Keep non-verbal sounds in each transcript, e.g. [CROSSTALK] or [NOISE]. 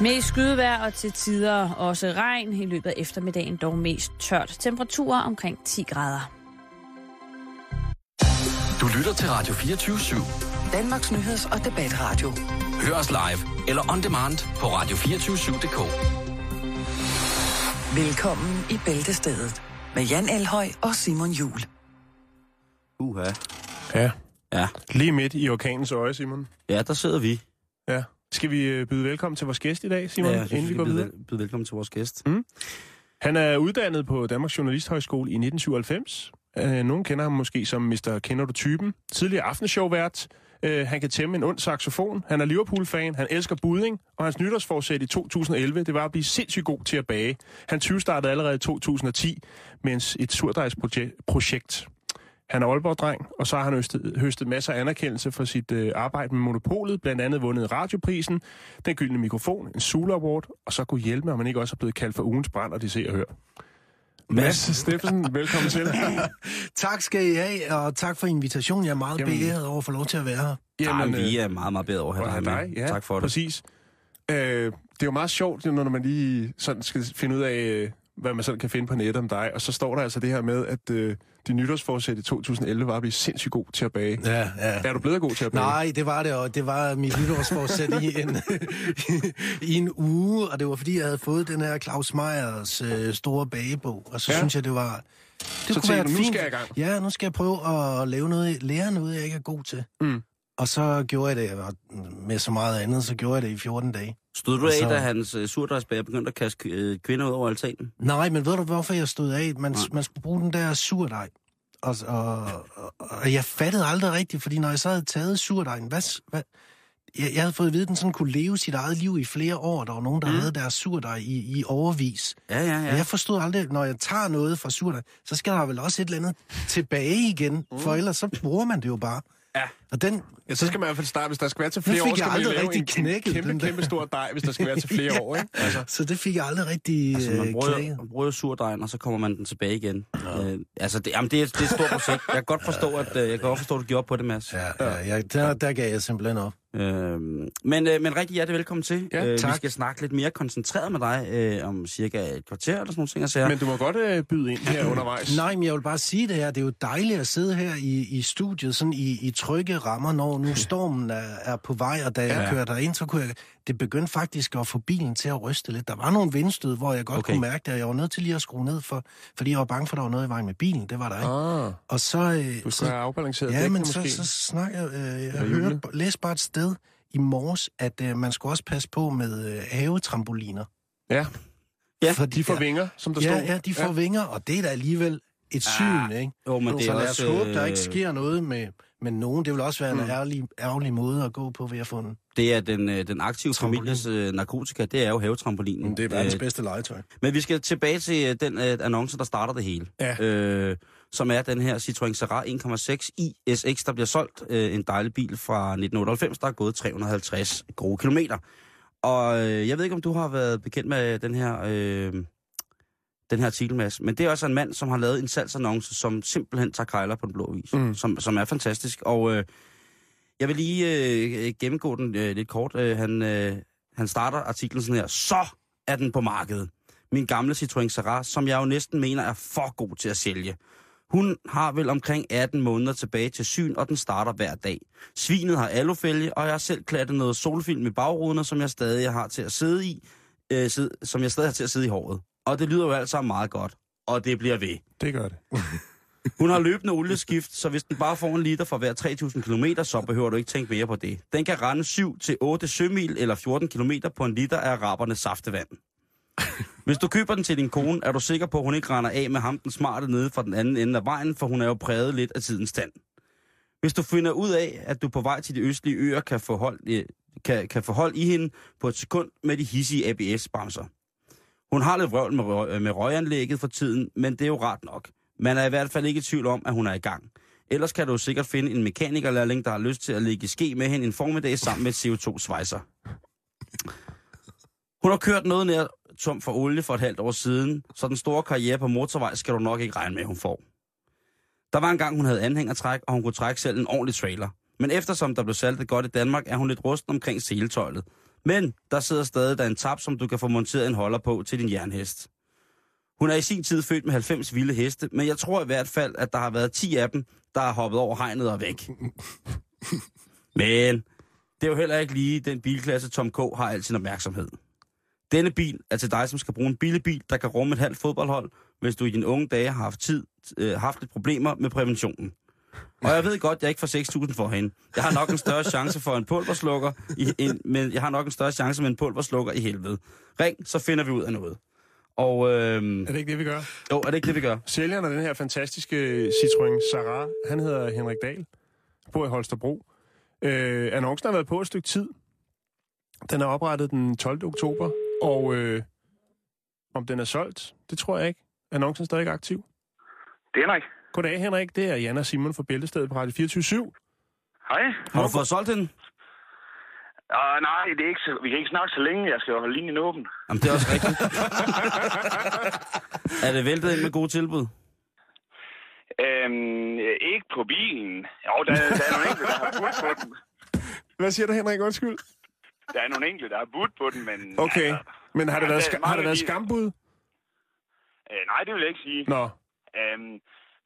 Mest skydevejr og til tider også regn. I løbet af eftermiddagen dog mest tørt. Temperaturer omkring 10 grader. Du lytter til Radio 24 /7. Danmarks nyheds- og debatradio. Hør os live eller on demand på radio247.dk. Velkommen i Bæltestedet med Jan Elhøj og Simon Jul. Uha. Ja, Ja. lige midt i orkanens øje, Simon. ja, der sidder vi. Ja. Skal vi øh, byde velkommen til vores gæst i dag, Simon, ja, inden vi går byde, videre? byde velkommen til vores gæst. Han er uddannet på Danmarks Journalisthøjskole i 1997. Øh, Nogen kender ham måske som Mr. Kender du typen? Tidligere aftenshowvært. Øh, Han kan tæmme en ond saxofon. Han er Liverpool-fan. Han elsker budding. Og hans nytårsforsæt i 2011, det var at blive sindssygt god til at bage. Han 20 startede allerede i 2010 med et surdejsprojekt. Han er Aalborg-dreng, og så har han høstet, høstet masser af anerkendelse for sit øh, arbejde med Monopolet, blandt andet vundet radioprisen, den gyldne mikrofon, en Sula Award, og så kunne hjælpe, om man ikke også er blevet kaldt for ugens brand, og de ser og hør. Mads Steffensen, [LAUGHS] velkommen til. [LAUGHS] Tak skal I have, og tak for invitationen. Jeg er meget Jamen- beæret over at få lov til at være her. Jamen, øh, vi er meget, meget bedre over at og have dig ja, tak for det. Præcis. Øh, det er jo meget sjovt, når man lige sådan skal finde ud af, øh, hvad man sådan kan finde på nettet om dig. Og så står der altså det her med, at øh, din nytårsforsæt i 2011 var at blive sindssygt god til at bage. Ja, ja. Er du blevet god til at bage? Nej, det var det, og det var mit nytårsforsæt i en, [LAUGHS] i en uge, og det var fordi, jeg havde fået den her Claus Meyers øh, store bagebog, og så Ja. synes jeg, det var... Det Så tænkte du, nu skal jeg i gang. Ja, nu skal jeg prøve at lave noget, lære noget, jeg ikke er god til. Mm. Og så gjorde jeg det, og med så meget andet, så gjorde jeg det i 14 dage. Stod du af, Så- da hans surdejsbager begyndte at kaste øh, kvinder ud over altanen? Nej, men ved du, hvorfor jeg stod af? Man, Nej. man skulle bruge den der surdej. Og, og, og, og jeg fattede aldrig rigtigt, fordi når jeg så havde taget surdejen, hvad, hvad, jeg, jeg havde fået at vide, at den sådan kunne leve sit eget liv i flere år. Der var nogen, der mm. havde deres surdej i, i overvis. Ja, ja, Ja. ja. Jeg forstod aldrig, når jeg tager noget fra surdej, så skal der vel også et eller andet tilbage igen, mm. for ellers så bruger man det jo bare. Ja. Og den, Ja, så skal man i hvert fald starte, hvis der skal være til flere fik år, skal jeg man lave rigtig en knækket kæmpe, den der. kæmpe stor dej, hvis der skal være til flere [LAUGHS] år, ikke? Altså. så det fik jeg aldrig rigtig Altså, man øh, bruger, knækket. man bruger jo surdejen, og så kommer man den tilbage igen. Ja. Øh, altså, det, jamen, det, er, det er et stort projekt. Jeg kan godt forstå, at, øh, jeg kan godt forstå, at du gjorde op på det, Mads. Ja, ja, ja der, der gav jeg simpelthen op. Øh, men, øh, men rigtig hjertelig velkommen til. Ja, øh, vi tak. skal snakke lidt mere koncentreret med dig øh, om cirka et kvarter eller sådan nogle ting. Så Men du må godt øh, byde ind her undervejs. Nej, men jeg vil bare sige det her. Det er jo dejligt at sidde her i, i studiet, sådan i, i trygge rammer, når nu stormen er, er på vej, og da jeg Ja. kørte derind, så kunne jeg, det begyndte faktisk at få bilen til at ryste lidt. Der var nogle vindstød, hvor jeg godt Okay. kunne mærke det, og jeg var nødt til lige at skrue ned, for, fordi jeg var bange for, at der var noget i vejen med bilen. Det var der ikke. Ah, Og så... Øh, du så skal have afbalanceret ja, dækkene men måske. så, så snakker jeg... Øh, jeg hørte, læste bare et sted i morges, at øh, man skulle også passe på med øh, havetrampoliner. Ja, Ja, Fordi, de får vinger, som der ja, står. ja, de får ja. vinger, og det er da alligevel et syn, ikke? Jo, men det så er lad også, os håbe, der ikke øh, sker noget med, med nogen. Det vil også være mm. en ærlig, ærgerlig måde at gå på ved at få en... Det er den, øh, den aktive Trampolin. families øh, narkotika, det er jo havetrampolinen. Øh, bedste legetøj. Men vi skal tilbage til øh, den øh, annonce, der starter det hele. Ja. Øh, som er den her Citroën Sera 1,6 ISX, der bliver solgt. Øh, en dejlig bil fra 1998, der er gået 350 gode kilometer. Og øh, jeg ved ikke, om du har været bekendt med den her, øh, den her artikel, Mads, men det er også en mand, som har lavet en salgsannonce, som simpelthen tager kejler på den blå vis, Mm. som, som er fantastisk. Og øh, jeg vil lige øh, gennemgå den øh, lidt kort. Øh, han, øh, han starter artiklen sådan her. Så er den på markedet. Min gamle Citroën Sera, som jeg jo næsten mener er for god til at sælge. Hun har vel omkring 18 måneder tilbage til syn, og den starter hver dag. Svinet har alufælge, og jeg har selv klattet noget solfilm i bagruderne, som jeg stadig har til at sidde i, øh, sid, som jeg stadig har til at sidde i håret. Og det lyder jo alt sammen meget godt. Og det bliver ved. Det gør det. [LAUGHS] Hun har løbende olieskift, så hvis den bare får en liter for hver 3.000 km, så behøver du ikke tænke mere på det. Den kan rende 7-8 sømil eller 14 km på en liter af arabernes saftevand. Hvis du køber den til din kone, er du sikker på, at hun ikke render af med ham den smarte nede fra den anden ende af vejen, for hun er jo præget lidt af tidens stand. Hvis du finder ud af, at du på vej til de østlige øer kan få hold, øh, kan, kan få hold i hende på et sekund med de hissige ABS-bremser. Hun har lidt vrøvl med, røg, med røganlægget for tiden, men det er jo ret nok. Man er i hvert fald ikke i tvivl om, at hun er i gang. Ellers kan du sikkert finde en mekanikerlærling, der har lyst til at ligge i ske med hende en formiddag sammen med CO2-svejser. Hun har kørt noget nær tom for olie for et halvt år siden, så den store karriere på motorvej skal du nok ikke regne med, hun får. Der var en gang, hun havde anhængertræk, og hun kunne trække selv en ordentlig trailer. Men eftersom der blev saltet godt i Danmark, er hun lidt rusten omkring seletøjlet. Men der sidder stadig der en tap, som du kan få monteret en holder på til din jernhest. Hun er i sin tid født med 90 vilde heste, men jeg tror i hvert fald, at der har været 10 af dem, der har hoppet over hegnet og væk. [LAUGHS] Men det er jo heller ikke lige den bilklasse, Tom K. har al sin opmærksomhed. Denne bil er til dig, som skal bruge en billig der kan rumme et halvt fodboldhold, hvis du i dine unge dage har haft, tid, øh, haft lidt problemer med præventionen. Og jeg ved godt, jeg ikke får 6.000 for hende. Jeg har nok en større chance for en pulverslukker, i, en, men jeg har nok en større chance med en pulverslukker i helvede. Ring, så finder vi ud af noget. Og, øhm, Er det ikke det, vi gør? jo, er det ikke det, vi gør? Sælgeren af den her fantastiske Citroën Sarah, han hedder Henrik Dahl, bor i Holstebro. Øh, annoncen har været på et stykke tid. Den er oprettet den 12. oktober, og øh, om den er solgt, det tror jeg ikke. Annoncen er stadig aktiv. Det er Henrik. Goddag Henrik, det er Jan og Simon fra Bæltestedet på Radio 24 Hej. Har du fået solgt den? Uh, nej, det er ikke så, vi kan ikke snakke så længe. Jeg skal jo holde linjen åben. Jamen, det er også rigtigt. [LAUGHS] er det væltet ind med gode tilbud? Øhm, ikke på bilen. Jo, der, der er nogle enkelte, der har budt på den. Hvad siger du, Henrik? Undskyld. Der er nogle enkelte, der har budt på den, men... Okay, Altså, men har det Ja, været, er ska- har det været skambud? øh, nej, det vil jeg ikke sige. Nå, Øhm,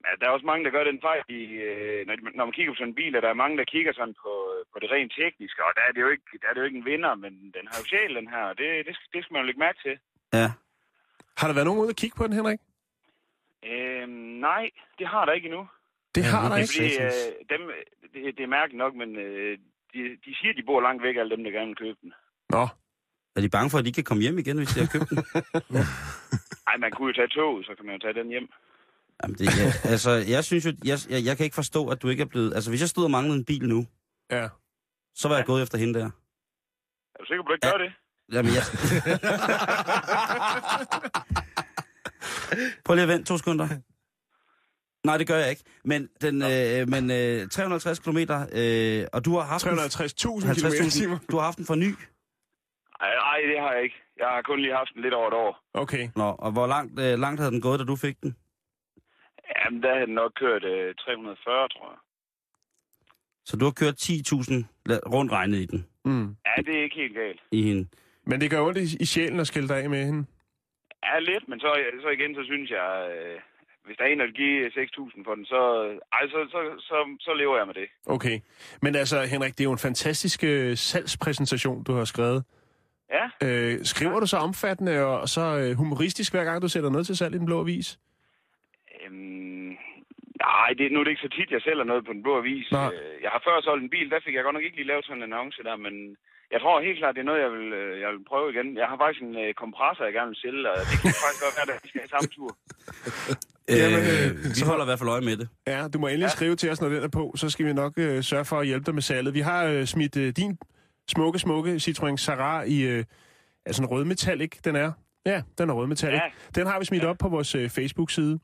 men der er også mange, der gør den fejl, i, øh, når, de- når man kigger på sådan en bil, at der er mange, der kigger sådan på, på det rent tekniske, og der er det jo ikke, der er det jo ikke en vinder, men den har jo sjæl, den her, og det, det, skal- det skal man jo lægge mærke til. Ja. har der været nogen ude at kigge på den, Henrik? Øhm, nej, det har der ikke endnu. Det Ja, har der okay. ikke. Fordi øh, dem, det, det er mærkeligt nok, men øh, de, de siger, de bor langt væk, alle dem, der gerne vil købe den. Nå, Er de bange for, at de ikke kan komme hjem igen, hvis de har købt den? [LAUGHS] Ej, man kunne jo tage toget, så kan man jo tage den hjem. Jamen, det, ja, [LAUGHS] altså, jeg synes jo, jeg, jeg, jeg kan ikke forstå, at du ikke er blevet... Altså, hvis jeg stod og manglede en bil nu, ja. så var jeg gået efter hende der. Er du sikker på, at du ikke Ja. gør det? Jamen, jeg... [LAUGHS] Prøv lige at vente to sekunder. Nej, det gør jeg ikke. Men, den, øh, men øh, 350 km, øh, og du har haft den, 350.000 km 50.000, du har haft den for ny. Ej, ej, det har jeg ikke. Jeg har kun lige haft den lidt over et år. Okay. Nå, og hvor langt, øh, langt havde den gået, da du fik den? Jamen, der havde den nok kørt øh, 340, tror jeg. Så du har kørt 10.000 la- rundt regnet i den. Mm. Ja, det er ikke helt galt. I hende. Men det gør ondt i, i sjælen at skille dig af med hende. Ja, lidt, men så, så igen, så synes jeg, øh, hvis der er en, der vil give 6.000 for den, så, ej, så, så, så, så lever jeg med det. Okay. Men altså, Henrik, det er jo en fantastisk øh, salgspræsentation, du har skrevet. Ja, Øh, skriver du så omfattende og så øh, humoristisk, hver gang du sætter noget til salg i den blå avis? øhm, nej, det, nu er det ikke så tit, jeg sælger noget på den blå avis. Nå. Øh, Jeg har før solgt en bil, der fik jeg godt nok ikke lige lavet sådan en annonce der, men jeg tror helt klart, det er noget, jeg vil, øh, jeg vil prøve igen. Jeg har faktisk en øh, kompressor, jeg gerne vil sælge, og det kan faktisk godt være, at vi skal have samme tur. [LAUGHS] Jamen, øh, øh, vi holder i hvert fald øje med det. Ja, du må endelig ja. skrive til os, når den er på, så skal vi nok øh, sørge for at hjælpe dig med salget. Vi har øh, smidt øh, din smukke, smukke Citroën Sarah i øh, altså en rødmetallic, den er. Ja, den er rødmetallic. Ja. Den har vi smidt op på vores øh, Facebook-side.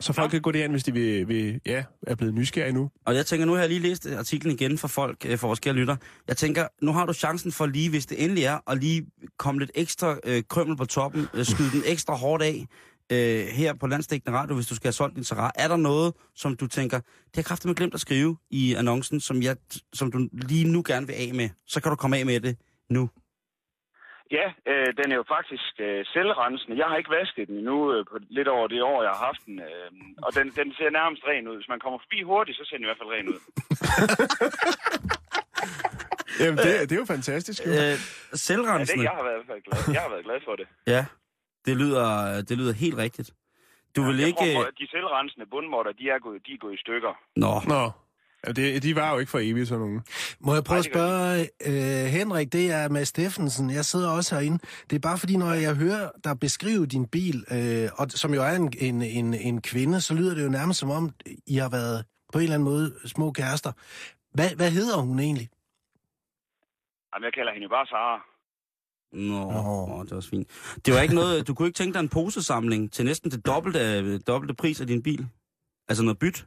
Så folk kan gå derind, hvis de vil, vil, ja, er blevet nysgerrige nu. Og jeg tænker, nu har jeg lige læst artiklen igen for folk, øh, for vores kære lytter. Jeg tænker, nu har du chancen for lige, hvis det endelig er, at lige komme lidt ekstra øh, krømmel på toppen, øh, skyde den ekstra hårdt af øh, her på Landstækkende Radio, hvis du skal have solgt din Sarah. Er der noget, som du tænker, det har kraftigt glemt at skrive i annoncen, som, jeg, som du lige nu gerne vil af med? Så kan du komme af med det nu. Ja, øh, den er jo faktisk øh, selvrensende. Jeg har ikke vasket den endnu øh, på lidt over det år, jeg har haft den. Øh, og den, den ser nærmest ren ud. Hvis man kommer forbi hurtigt, så ser den i hvert fald ren ud. [LAUGHS] Jamen, det, det er jo fantastisk. Jo. Øh, Ja, det, selvrensende. jeg har været i hvert fald glad. Jeg har været glad for det. Ja, det lyder, det lyder helt rigtigt. Du vil jeg ikke... tror, at de selvrensende bundmåtter, de er gået, de er gået i stykker. Nå, Nå, ja, det, de var jo ikke for evigt, sådan nogen. Må jeg prøve at spørge, øh, Henrik, det er med Steffensen, jeg sidder også herinde. Det er bare fordi, når jeg hører dig beskrive din bil, øh, og, som jo er en, en, en, en kvinde, så lyder det jo nærmest som om, I har været på en eller anden måde små kærester. Hvad, hvad hedder hun egentlig? Jamen, jeg kalder hende bare Sara. Nå, Nå. Det var også fint. Det var ikke noget, du kunne ikke tænke dig en posesamling til næsten det dobbelte, dobbelte pris af din bil? Altså noget byt?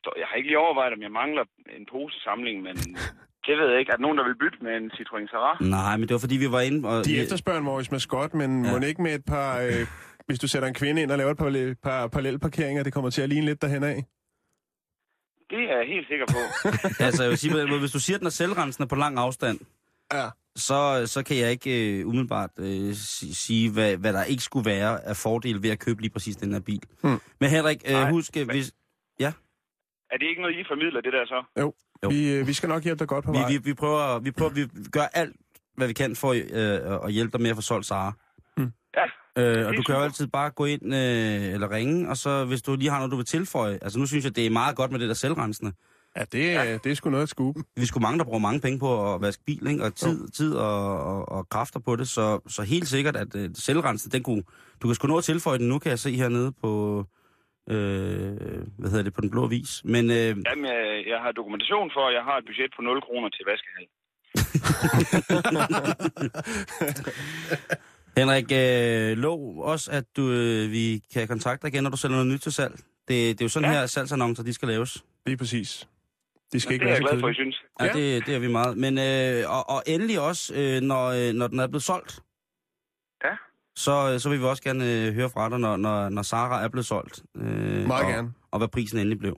Mm, jeg, står, jeg har ikke lige overvejet, om jeg mangler en posesamling, men [LAUGHS] det ved jeg ikke. Er der nogen, der vil bytte med en Citroën Sara? Nej, men det var fordi, vi var inde og... De efterspørger en Morris Mascot, men ja. Må ikke med et par... Øh, [LAUGHS] hvis du sætter en kvinde ind og laver et par, par parallelparkeringer, det kommer til at ligne lidt derhen af. Det er jeg helt sikker på. [LAUGHS] altså, jeg vil sige, måde, hvis du siger, at den er selvrensende på lang afstand, Ja. så, så kan jeg ikke øh, umiddelbart øh, si- sige, hvad, hvad der ikke skulle være af fordel ved at købe lige præcis den her bil. Hmm. Men Henrik, øh, Nej, husk, men- hvis, Er det ikke noget, I formidler, det der så? Jo. Vi, øh, vi skal nok hjælpe dig godt på vi, vej. vi, vi, prøver, vi, prøver, vi gør alt, hvad vi kan for øh, at hjælpe dig med at få solgt Sara. Ja, Øh, og du kan jo altid bare gå ind øh, eller ringe, og så hvis du lige har noget, du vil tilføje. Altså nu synes jeg, det er meget godt med det der selvrensende. Ja, det, ja. det er sgu noget at skue. Vi skulle mange, der bruger mange penge på at vaske bil, ikke? og tid, tid og, og, og, kræfter på det. Så, så helt sikkert, at øh, selvrensende, den kunne... Du kan sgu nå at tilføje den nu, kan jeg se hernede på... Øh, hvad hedder det, på den blå vis. Men øh, Jamen, jeg, jeg har dokumentation for, at jeg har et budget på 0 kroner til vaskehal. [LAUGHS] Henrik, øh, lov også, at du, øh, vi kan kontakte dig igen, når du sælger noget nyt til salg. Det, det er jo sådan Ja. her salgsannoncer, de skal laves. Lige præcis. De skal Det ikke er være jeg glad for, I synes. Ja, Ja. det, det er vi meget. Men, øh, og, og endelig også, øh, når, øh, når den er blevet solgt, Ja. Så, øh, så vil vi også gerne øh, høre fra dig, når, når, når Sara er blevet solgt. Øh, Meget og, gerne. Og hvad prisen endelig blev.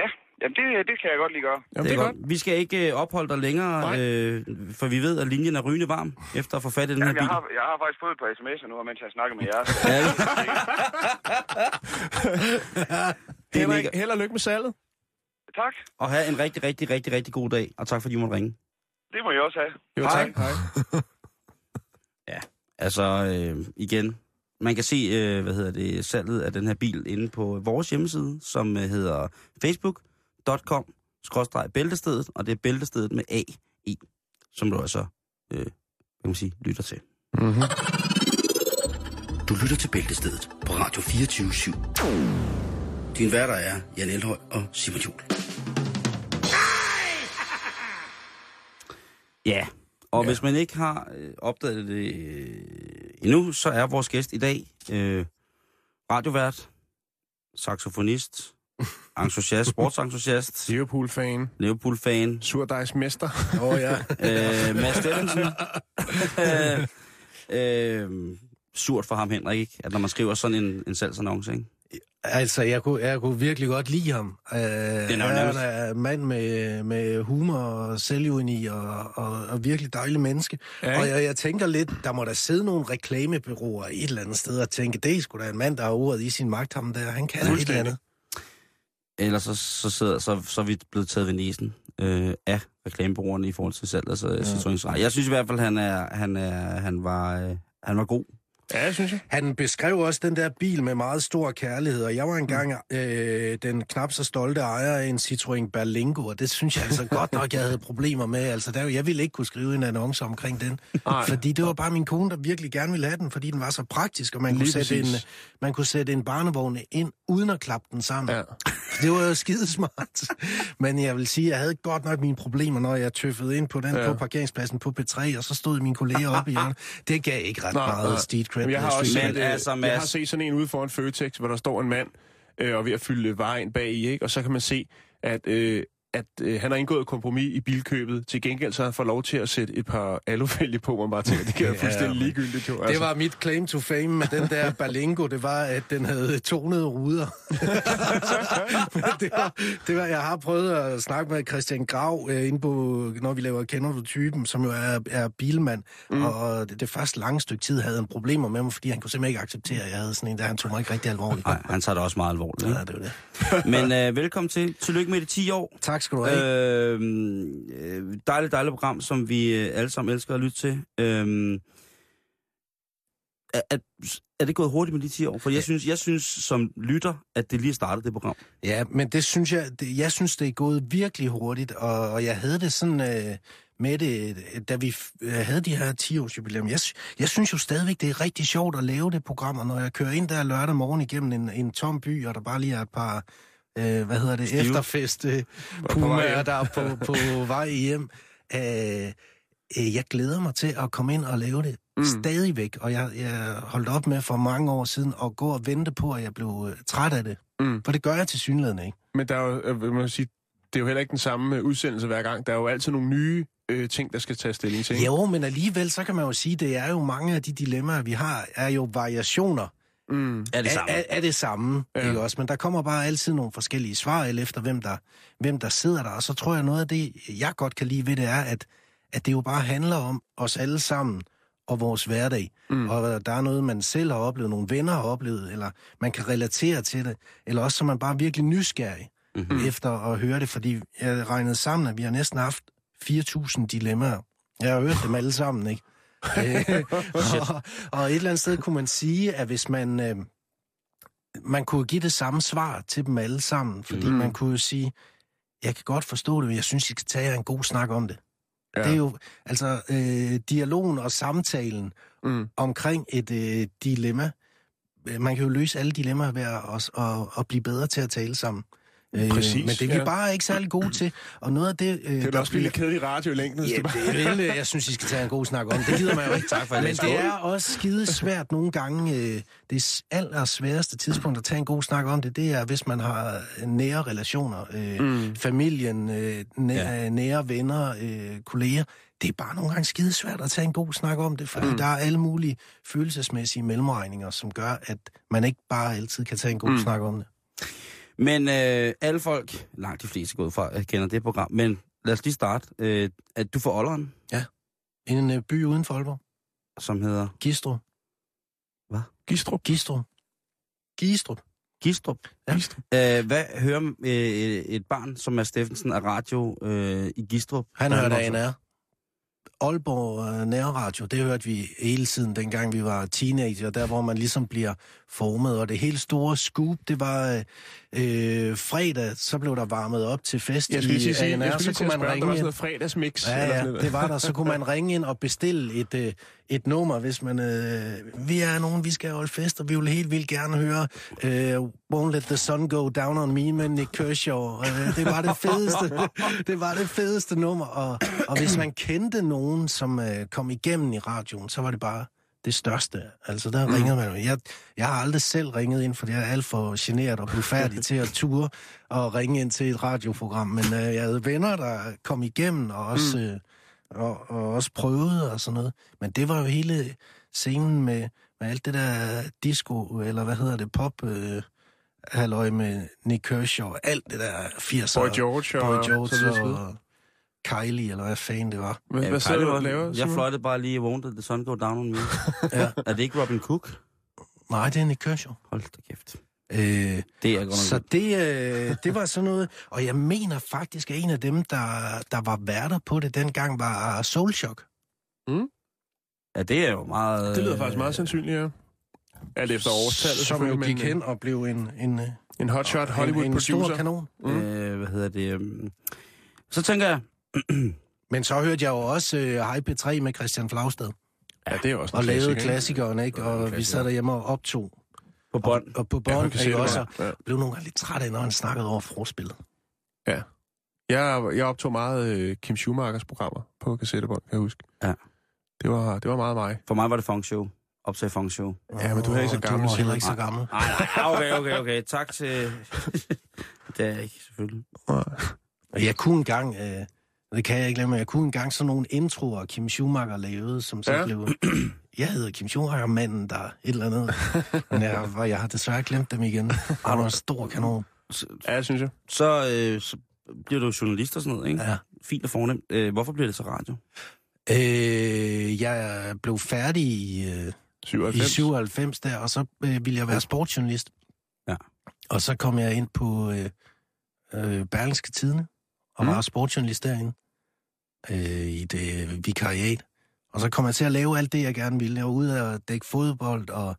Ja, jamen det, det kan jeg godt lige gøre. Jamen, det er godt. Vi skal ikke øh, opholde dig længere, Nej. øh, for vi ved, at linjen er rygende varm, efter at få fat i den her Jamen, bil. jeg, har, jeg har faktisk fået et par sms'er nu, mens jeg snakker med jer. Så [LAUGHS] det er [LAUGHS] Henrik, held og lykke med salget. tak, Og have en rigtig, rigtig, rigtig, rigtig god dag, og tak fordi I måtte ringe. det må I også have. Jo, Hej. tak. Hej. Altså, øh, igen, man kan se, øh, hvad hedder det, salget af den her bil inde på vores hjemmeside, som øh, hedder facebook.com bæltestedet, og det er bæltestedet med A i, som du altså, øh, hvad kan man sige, lytter til. Mm-hmm. Du lytter til Bæltestedet på Radio 24 /7. Din værter er Jan Elhøj og Simon Jul. Ja, og Ja. hvis man ikke har øh, opdaget det øh, endnu, så er vores gæst i dag øh, radiovært, saxofonist, [LAUGHS] entusiast, sportsentusiast, Liverpool-fan. Liverpool-fan, Surdejsmester. Åh oh, ja. [LAUGHS] øh, Mads Steffensen. [LAUGHS] øh, øh, surt for ham, Henrik, ikke? At når man skriver sådan en, en salgsannonce, ikke? Altså, jeg kunne, jeg kunne virkelig godt lide ham. Uh, er han nærmest- er en mand med, med humor og selvjuni og, og, og virkelig dejlig menneske. Ja, og jeg, jeg tænker lidt, der må der sidde nogle reklamebyråer et eller andet sted og tænke, det er sgu da en mand, der har ordet i sin magt, ham der. Han kan et eller andet. Ellers så, så, sidder, så, så er vi blevet taget ved næsen øh, af reklamebrugerne i forhold til salg. Altså, ja. Citroën. Jeg synes i hvert fald, han, er, han, er, han, var, øh, han var god. Ja, det synes jeg. Han beskrev også den der bil med meget stor kærlighed, og jeg var engang Mm. øh, den knap så stolte ejer af en Citroën Berlingo, og det synes jeg altså godt nok, jeg havde problemer med. Altså, der, jeg ville ikke kunne skrive en annonce omkring den, Nej. fordi det var bare min kone, der virkelig gerne ville have den, fordi den var så praktisk, og man, kunne Lige sætte, en, præcis. man kunne sætte en barnevogn ind, uden at klappe den sammen. Ja. Det var jo skidesmart. Men jeg vil sige, jeg havde godt nok mine problemer, når jeg tøffede ind på den Ja. ja. på parkeringspladsen på P3, og så stod mine kolleger oppe i hjørnet. Det gav ikke ret Nej, meget nej. street cred. Men jeg har også Men set, øh, altså, jeg Mads- har set sådan en ude foran Føtex, hvor der står en mand øh, og er ved at fylde vejen bag i, ikke? og så kan man se, at, øh, at øh, han har indgået et kompromis i bilkøbet. Til gengæld så har han fået lov til at sætte et par alufælge på, man bare tænker, det kan [LAUGHS] være Ja, fuldstændig men ligegyldigt. Jo. Det var mit claim to fame med den der Berlingo, det var, at den havde tonede ruder. [LAUGHS] Det, var, det var, jeg har prøvet at snakke med Christian Grav øh, inde på, når vi laver Kender du typen, som jo er, er bilmand, mm. og det, det første lange stykke tid havde han problemer med mig, fordi han kunne simpelthen ikke acceptere, at jeg havde sådan en der, han tog mig ikke rigtig alvorligt. Nej, han tager det også meget alvorligt. Ja, det var det. Men øh, velkommen til. Tillykke med de 10 år. Tak skal du have. Øh, øh, dejligt, dejligt program, som vi øh, alle sammen elsker at lytte til. Øh, er, er, er det gået hurtigt med de 10 år? For jeg synes, jeg synes som lytter, at det lige startet, det program. Ja, men det synes jeg, det, jeg synes, det er gået virkelig hurtigt, og, og jeg havde det sådan øh, med det, da vi øh, havde de her 10-års jubilæum. Jeg, jeg synes jo stadigvæk, det er rigtig sjovt at lave det program, og når jeg kører ind der lørdag morgen igennem en, en tom by, og der bare lige er et par, øh, hvad hedder det, Stive. efterfest øh, pumaer, der er på, på [LAUGHS] vej hjem. Øh, øh, jeg glæder mig til at komme ind og lave det Mm. stadigvæk, og jeg, jeg holdt op med for mange år siden at gå og vente på, at jeg blev øh, træt af det. Mm. For det gør jeg til synligheden ikke. Men der er jo, øh, man sige, det er jo heller ikke den samme øh, udsendelse hver gang. Der er jo altid nogle nye øh, ting, der skal tage stilling til. ikke? Jo, men alligevel, så kan man jo sige, det er jo mange af de dilemmaer, vi har, er jo variationer Mm. Er det samme? er, er det samme, Ja. ikke også? Men der kommer bare altid nogle forskellige svar, alt efter hvem der, hvem der sidder der. Og så tror jeg, noget af det, jeg godt kan lide ved det, er, at, at det jo bare handler om os alle sammen og vores hverdag. Mm. Og der er noget, man selv har oplevet, nogle venner har oplevet, eller man kan relatere til det. Eller også så man bare virkelig nysgerrig mm-hmm. efter at høre det, fordi jeg regnede sammen, at vi har næsten haft 4.000 dilemmaer. Jeg har hørt dem alle sammen, ikke? Øh, og, og et eller andet sted kunne man sige, at hvis man... Øh, man kunne give det samme svar til dem alle sammen, fordi mm. man kunne jo sige, jeg kan godt forstå det, men jeg synes, I skal tage jer en god snak om det. Ja. Det er jo, altså, øh, dialogen og samtalen Mm. omkring et øh, dilemma. Man kan jo løse alle dilemmaer ved at, at, at, at blive bedre til at tale sammen. Øh, Præcis, Men det er vi ja. bare ikke særlig gode til. Og noget af det... Øh, Det er også blive lidt kedeligt radio i længden, Ja, det er vel, øh, jeg synes, I skal tage en god snak om. Det gider man jo ikke. Tak for det. Men det er også skide svært nogle gange. øh, Det aller sværeste tidspunkt at tage en god snak om det, det er, hvis man har nære relationer. øh, Mm. Familien, øh, næ- Ja. nære venner, øh, kolleger. Det er bare nogle gange skide svært at tage en god snak om det, fordi mm. der er alle mulige følelsesmæssige mellemregninger, som gør, at man ikke bare altid kan tage en god mm. snak om det. Men øh, alle folk, langt de fleste går ud fra, jeg kender det program, men lad os lige starte. Øh, at du får Olleren, En øh, by uden for Aalborg. som hedder Gistrup. Gistrup. Gistrup. Gistrup. Gistrup. Ja. Øh, hvad hører øh, et barn, som er Steffensen af radio øh, i Gistrup? Han hørte vokser op? Aalborg øh, Nærradio, det hørte vi hele tiden, dengang vi var teenager, der hvor man ligesom bliver formet. Og det helt store scoop, det var øh, øh, fredag, så blev der varmet op til fest Jeg i sige, ANR, jeg så kunne man spørge, om der var ringe sådan noget fredagsmix. Ja, eller ja, sådan noget. det var der. Så kunne man [LAUGHS] ringe ind og bestille et, øh, et nummer, hvis man... Øh, vi er nogen, vi skal holde fest, og vi vil helt vildt gerne høre øh, Won't Let The Sun Go Down On Me med Nick Kershaw. Øh, det var det fedeste. [LAUGHS] det var det fedeste nummer. Og, og hvis man kendte nogen, som øh, kom igennem i radioen, så var det bare det største. Altså, der Mm. ringede man. Jeg, jeg har aldrig selv ringet ind, fordi jeg er alt for generet og blev færdig til at ture og ringe ind til et radioprogram. Men øh, jeg havde venner, der kom igennem og også, Mm. øh, og, og også prøvede og sådan noget. Men det var jo hele scenen med, med alt det der disco, eller hvad hedder det, pop... Øh, halløj med Nick Kershaw, alt det der 80'er. Boy George og Boy så George så og, videre. Kylie, eller hvad fanden det var. Hvad, Ja, hvad sidder du og var- laver? Jeg fløjtede bare lige Won't The Sun Go Down On Me. Ja. er det ikke Robin Cook? Nej, det er Nick Kershaw. Hold da kæft. Øh, Det er godt så det, øh, det var sådan noget, og jeg mener faktisk, at en af dem, der, der var værter på det dengang, var Soul Shock. Ja, det er jo meget... Det lyder faktisk meget sandsynligt, ja. Alt efter årstallet, Som jo gik men, hen og blev en, en, øh, En hotshot en, Hollywood en stor producer. kanon. Øh, hvad hedder det? øhm, Så tænker jeg... [CLEARS THROAT] Men så hørte jeg jo også øh, High P3 med Christian Flagstad, Ja, det er også en og lavede klassikeren, ikke? Og vi sad derhjemme og optog. På bånd. Og på Ja, på bånd, ja, ikke også? ja. Og blev nogle gange lidt træt af, når han snakkede over forspillet. Jeg, jeg optog meget øh, Kim Schumachers programmer på kassettebånd, kan jeg huske. Ja. Det var, det var meget mig. For mig var det funk show. Optag funk show. Ja, men du er ikke så gammel, Du heller Simon. ikke så gammel. Nej, nej, okay, okay, okay. Tak til... [LAUGHS] det er jeg ikke, selvfølgelig. Og jeg kunne engang, øh, det kan jeg ikke glemme, jeg kunne engang sådan nogle introer, Kim Schumacher lavede, som så Ja. ja. blev... [CLEARS THROAT] Jeg hedder Kim Schumacher, manden der, et eller andet. Men jeg, og jeg har desværre glemt dem igen. Han var en stor kanon. Ja, det synes jeg. Så, øh, så bliver du journalist og sådan noget, ikke? Ja. Fint og fornemt. Øh, hvorfor bliver det så radio? Øh, jeg blev færdig i, øh, 97. i 97 der, og så øh, ville jeg være sportsjournalist. Ja. Og så kom jeg ind på øh, øh, Berlingske Tidene, og Mm. var sportsjournalist derinde øh, i det vikariat. Og så kom jeg til at lave alt det, jeg gerne ville. Jeg var ude at dække fodbold og,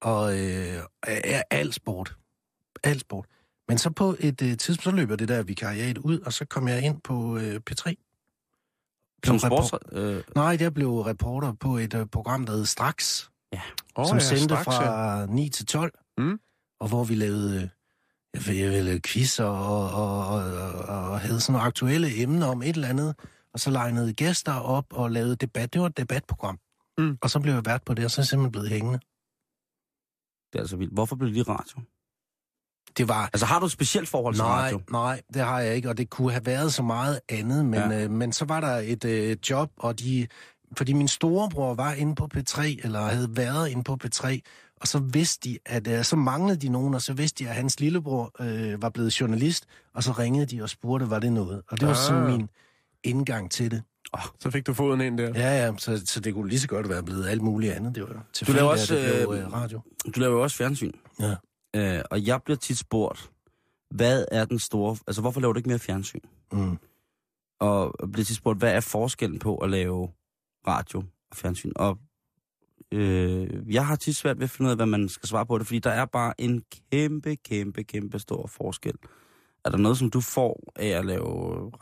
og øh, ja, al sport. Al sport. Men så på et øh, tidspunkt, så løber det der vikariat ud, og så kom jeg ind på øh, P3. Som repor- sports... Øh, Nej, jeg blev reporter på et øh, program, der hed Straks, Oh, som ja, sendte straks, ja. fra 9 til 12, Mm. og hvor vi lavede øh, jeg ved, jeg ved, lavede quizzer og, og, og, og, og havde sådan nogle aktuelle emner om et eller andet, og så legnede gæster op og lavede debat. Det var et debatprogram. Mm. Og så blev jeg vært på det, og så er jeg simpelthen blevet hængende. det er altså vildt. Hvorfor blev det lige radio? Det var... Altså, har du et specielt forhold til Nej, radio? nej, det har jeg ikke, og det kunne have været så meget andet, men, Ja. øh, men så var der et øh, job, og de fordi min storebror var inde på P3, eller havde været inde på P3, og så vidste de, at øh, så manglede de nogen, og så vidste de, at hans lillebror øh, var blevet journalist, og så ringede de og spurgte, var det noget? Og det var sådan Ah. min indgang til det. Så fik du foden ind der. Ja, ja, så, så det kunne lige så godt være blevet alt muligt andet. Det var Du laver at også, det blev øh, øh, radio. Du laver jo også fjernsyn. Ja. Øh, og jeg bliver tit spurgt, hvad er den store... Altså, hvorfor laver du ikke mere fjernsyn? Mm. Og jeg bliver tit spurgt, hvad er forskellen på at lave radio og fjernsyn? Og øh, jeg har tit svært ved at finde ud af, hvad man skal svare på det, fordi der er bare en kæmpe, kæmpe, kæmpe stor forskel. Er der noget, som du får af at lave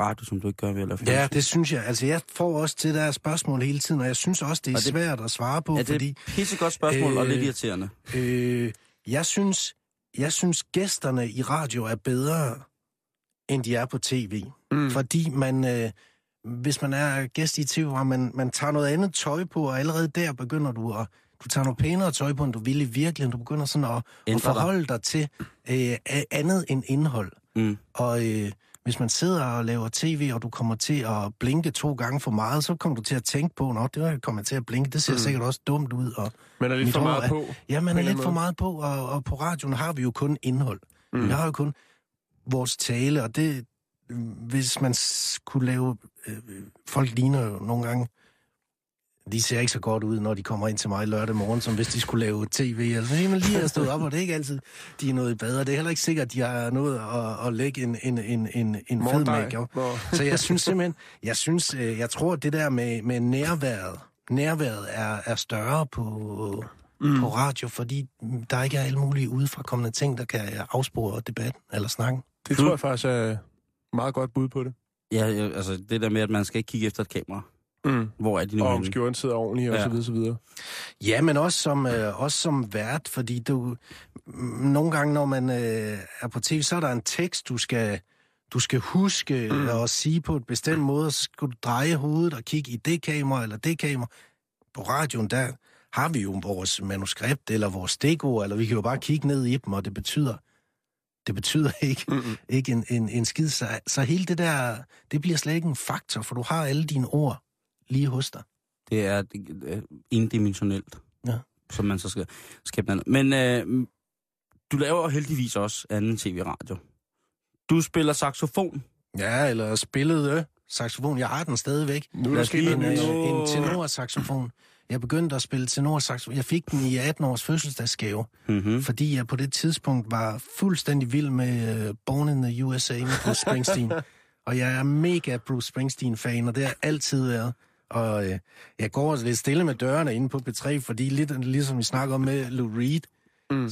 radio, som du ikke gør ved at lave fjernsyn? Ja, det synes jeg. Altså, jeg får også til der spørgsmål hele tiden, og jeg synes også, det er Og det- svært at svare på, er det fordi et pissegodt spørgsmål øh, og Øh, lidt irriterende? øh, jeg synes, jeg synes, gæsterne i radio er bedre, end de er på tv. Mm. Fordi man, øh, hvis man er gæst i tv, hvor man, man tager noget andet tøj på, og allerede der begynder du at du tager noget pænere tøj på, end du vil i virkeligheden. Du begynder sådan at, at Ændrer dig. forholde dig til øh, andet end indhold. Mm. Og øh, hvis man sidder og laver tv, og du kommer til at blinke to gange for meget, så kommer du til at tænke på, at det var jeg kommer til at blinke. Det ser Mm. sikkert også dumt ud. Og, Men er lidt for meget er- på. ja, man er lidt for anden meget på, og, og på radioen har vi jo kun indhold. Mm. Vi har jo kun vores tale, og det, hvis man s- kunne lave... Øh, folk ligner jo nogle gange... De ser ikke så godt ud, når de kommer ind til mig lørdag morgen, som hvis de skulle lave tv. Altså, fordi man lige har stået op, og det er ikke altid, de er noget bedre. Det er heller ikke sikkert, at de har noget at, at lægge en, en, en, en, en fed make Så jeg synes simpelthen, jeg synes, øh, jeg tror, at det der med, med nærværet, nærværet er, er større på, mm. på radio, fordi der ikke er alle mulige udefrakommende ting, der kan afspore debatten eller snakken. Det tror jeg faktisk er meget godt bud på det. Ja, ja, altså det der med, at man skal ikke kigge efter et kamera. Mm. Hvor er de nu Og om skjorten sidder ordentligt, og Ja. så videre, så videre. Ja, men også som, øh, også som vært, fordi du, mm, nogle gange, når man øh, er på tv, så er der en tekst, du skal, du skal huske mm. at sige på et bestemt måde, og så skal du dreje hovedet og kigge i det kamera eller det kamera. På radioen, der har vi jo vores manuskript eller vores stikord, eller vi kan jo bare kigge ned i dem, og det betyder, det betyder [LAUGHS] ikke, Mm-mm. ikke en, en, en skid. Så, så hele det der, det bliver slet ikke en faktor, for du har alle dine ord lige hos dig. Det er øh, indimensionelt. Ja. Som man så skal skabe noget andet. Men øh, du laver heldigvis også anden tv-radio. Du spiller saxofon. Ja, eller spillede saxofon. Jeg har den stadigvæk. Nu er der En, øh, en tenorsaxofon. Jeg begyndte at spille tenorsaxofon. Jeg fik den i 18 års fødselsdagsgave, Mm-hmm. fordi jeg på det tidspunkt var fuldstændig vild med uh, Born in the USA med Bruce Springsteen. [LAUGHS] og jeg er mega Bruce Springsteen-fan, og det har jeg altid været. Og øh, jeg går lidt stille med dørene inde på P3, fordi lidt ligesom vi snakker om med Lou Reed, Mm.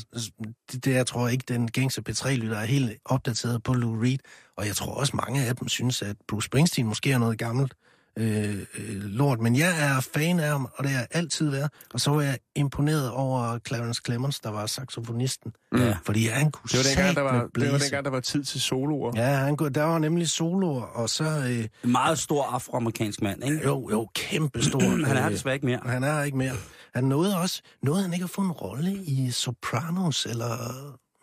det, det jeg tror ikke, den gængse P3-lytter er helt opdateret på Lou Reed. Og jeg tror også, mange af dem synes, at Bruce Springsteen måske er noget gammelt øh, øh, lort. Men jeg er fan af ham, og det har jeg altid været. Og så var jeg imponeret over Clarence Clemens, der var saxofonisten. Ja. Fordi han kunne Det var dengang, der var, satme det var blæse. dengang, der var tid til soloer. Ja, han kunne, der var nemlig soloer, og så... Øh, En meget stor afroamerikansk mand, ikke? jo, jo, kæmpe stor. [CLEARS THROAT] Han er øh, desværre ikke mere. Han er ikke mere. Han nåede også... Nåede han ikke at få en rolle i Sopranos, eller...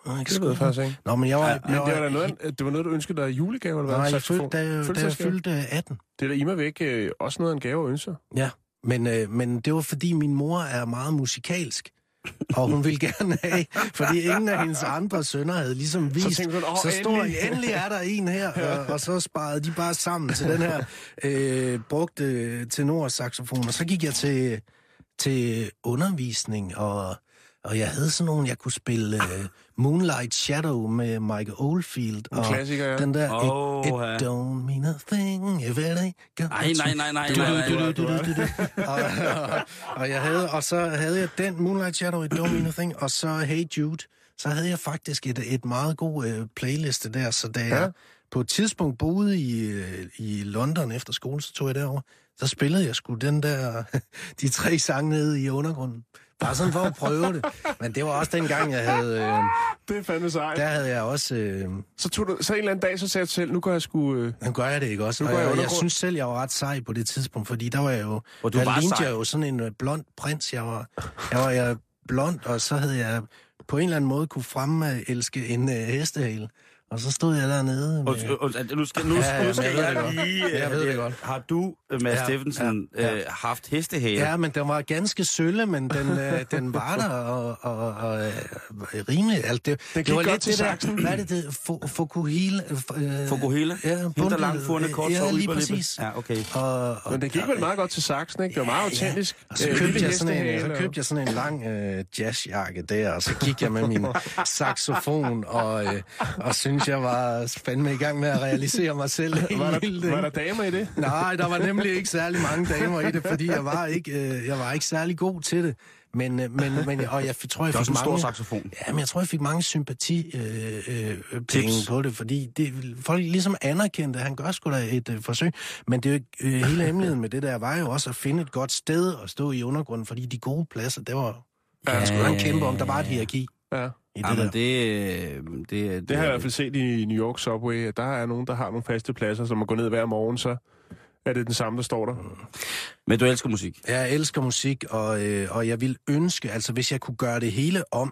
Jeg Det ved jeg faktisk ikke. Nå, men jeg var... Men jeg det var, var, da noget, det var noget, du ønskede dig i julegave, eller hvad? Nej, jeg følte, da, da jeg fyldte 18. Det er da immer væk øh, også noget af en gave at ønske sig. Ja, men, øh, men det var fordi min mor er meget musikalsk. Og hun ville gerne have, fordi ingen af hendes andre sønner havde ligesom vist. tænkte hun, "Åh, så stod endelig." endelig er der en her, og, og så sparede de bare sammen til den her øh, brugte tenorsaxofon. Og så gik jeg til, til undervisning, og, og jeg havde sådan nogle, jeg kunne spille øh, Moonlight Shadow med Michael Oldfield. En og klassiker, ja. Den der, Åh, it, ja. it don't mean a thing if it ain't got Nej, nej, nej, nej, nej, og, jeg havde, og så havde jeg den Moonlight Shadow, It Don't Mean a Thing, og så Hey Jude. Så havde jeg faktisk et, et meget god øh, playliste der, så da Ja. jeg på et tidspunkt boede i, øh, i London efter skole, så tog jeg derover. Så spillede jeg sgu den der, [LAUGHS] de tre sange nede i undergrunden. Bare sådan for at prøve det. Men det var også dengang, jeg havde, øh, Det er fandme sejt. der havde jeg også, øh, Så, tog du, så en eller anden dag, så sagde jeg selv, nu går jeg sgu... Øh, nu gør jeg det ikke også. Nu Og går jeg jeg, jeg synes selv, jeg var ret sej på det tidspunkt, fordi der var jeg jo... Og du der var lignede sej. jeg jo sådan en øh, blond prins. Jeg var, jeg var jeg blond, og så havde jeg på en eller anden måde kunne fremme elske en øh, hestehale. Og så stod jeg dernede med... Undskyld, undskyld, nu skal, nu, Ja, ja, nu skal jeg ved jeg det godt. lige... Jeg ved det øh, godt. Har du, øh, Mads Ja, Steffensen, ja, ja. øh, haft hestehale? Ja, men den var ganske sølle, men den, øh, den var der og, og, og øh, rimelig. Altså, det, gik det var godt lidt til det der, saksen. hvad er det, det Fokuhile? Øh, Fokuhile? Ja, Henter langt, furne kort, ja, så lige præcis. Ja, okay. Og, og, Men det gik vel meget godt til saksen, ikke? Det var meget autentisk. Og så Øh, købte, jeg sådan en, så og- købte jeg sådan en lang øh, jazzjakke der, og så gik jeg med min [LAUGHS] saxofon, og, øh, og synes jeg var fandme i gang med at realisere mig selv. Var der, var det. der damer i det? Nej, der var nemlig ikke særlig mange damer i det, fordi jeg var ikke, øh, jeg var ikke særlig god til det. Men, øh, men, men, og jeg tror, jeg Det er fik også en stor mange... saxofon. Ja, men jeg tror, jeg fik mange sympati øh, øh, penge på det, fordi det, folk ligesom anerkendte, at han gør sgu da et øh, forsøg. Men det er jo, øh, hele hemmeligheden med det der var jo også at finde et godt sted at stå i undergrunden, fordi de gode pladser, det var... Ja, der skulle være en kæmpe om, der var et hierarki Ja. I det Ja, der. men det, øh, det, Det har jeg i hvert fald set i New York Subway, at der er nogen, der har nogle faste pladser, som må gå ned hver morgen, så er det den samme, der står der. Men du elsker musik. Jeg elsker musik, og, øh, og jeg vil ønske, altså hvis jeg kunne gøre det hele om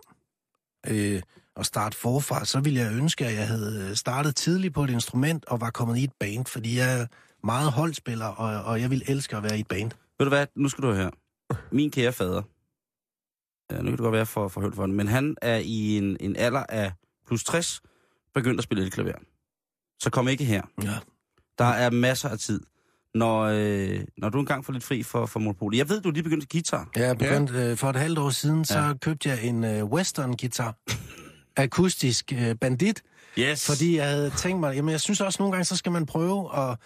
øh, og starte forfra, så ville jeg ønske, at jeg havde startet tidligt på et instrument og var kommet i et band, fordi jeg er meget holdspiller, og, og jeg vil elske at være i et band. Ved du hvad, nu skal du høre. Min kære fader, ja, nu kan det godt være for, for højt for den, men han er i en, en alder af plus 60 begyndt at spille elklaver. Så kom ikke her. Ja. Der er masser af tid. Når, øh, når du engang får lidt fri for, for monopolet. Jeg ved, du lige begyndt at guitar. Jeg begyndte øh, for et halvt år siden, så Ja. købte jeg en øh, western-guitar. [LAUGHS] Akustisk øh, bandit. Yes. Fordi jeg havde tænkt mig, jamen jeg synes også nogle gange, så skal man prøve at,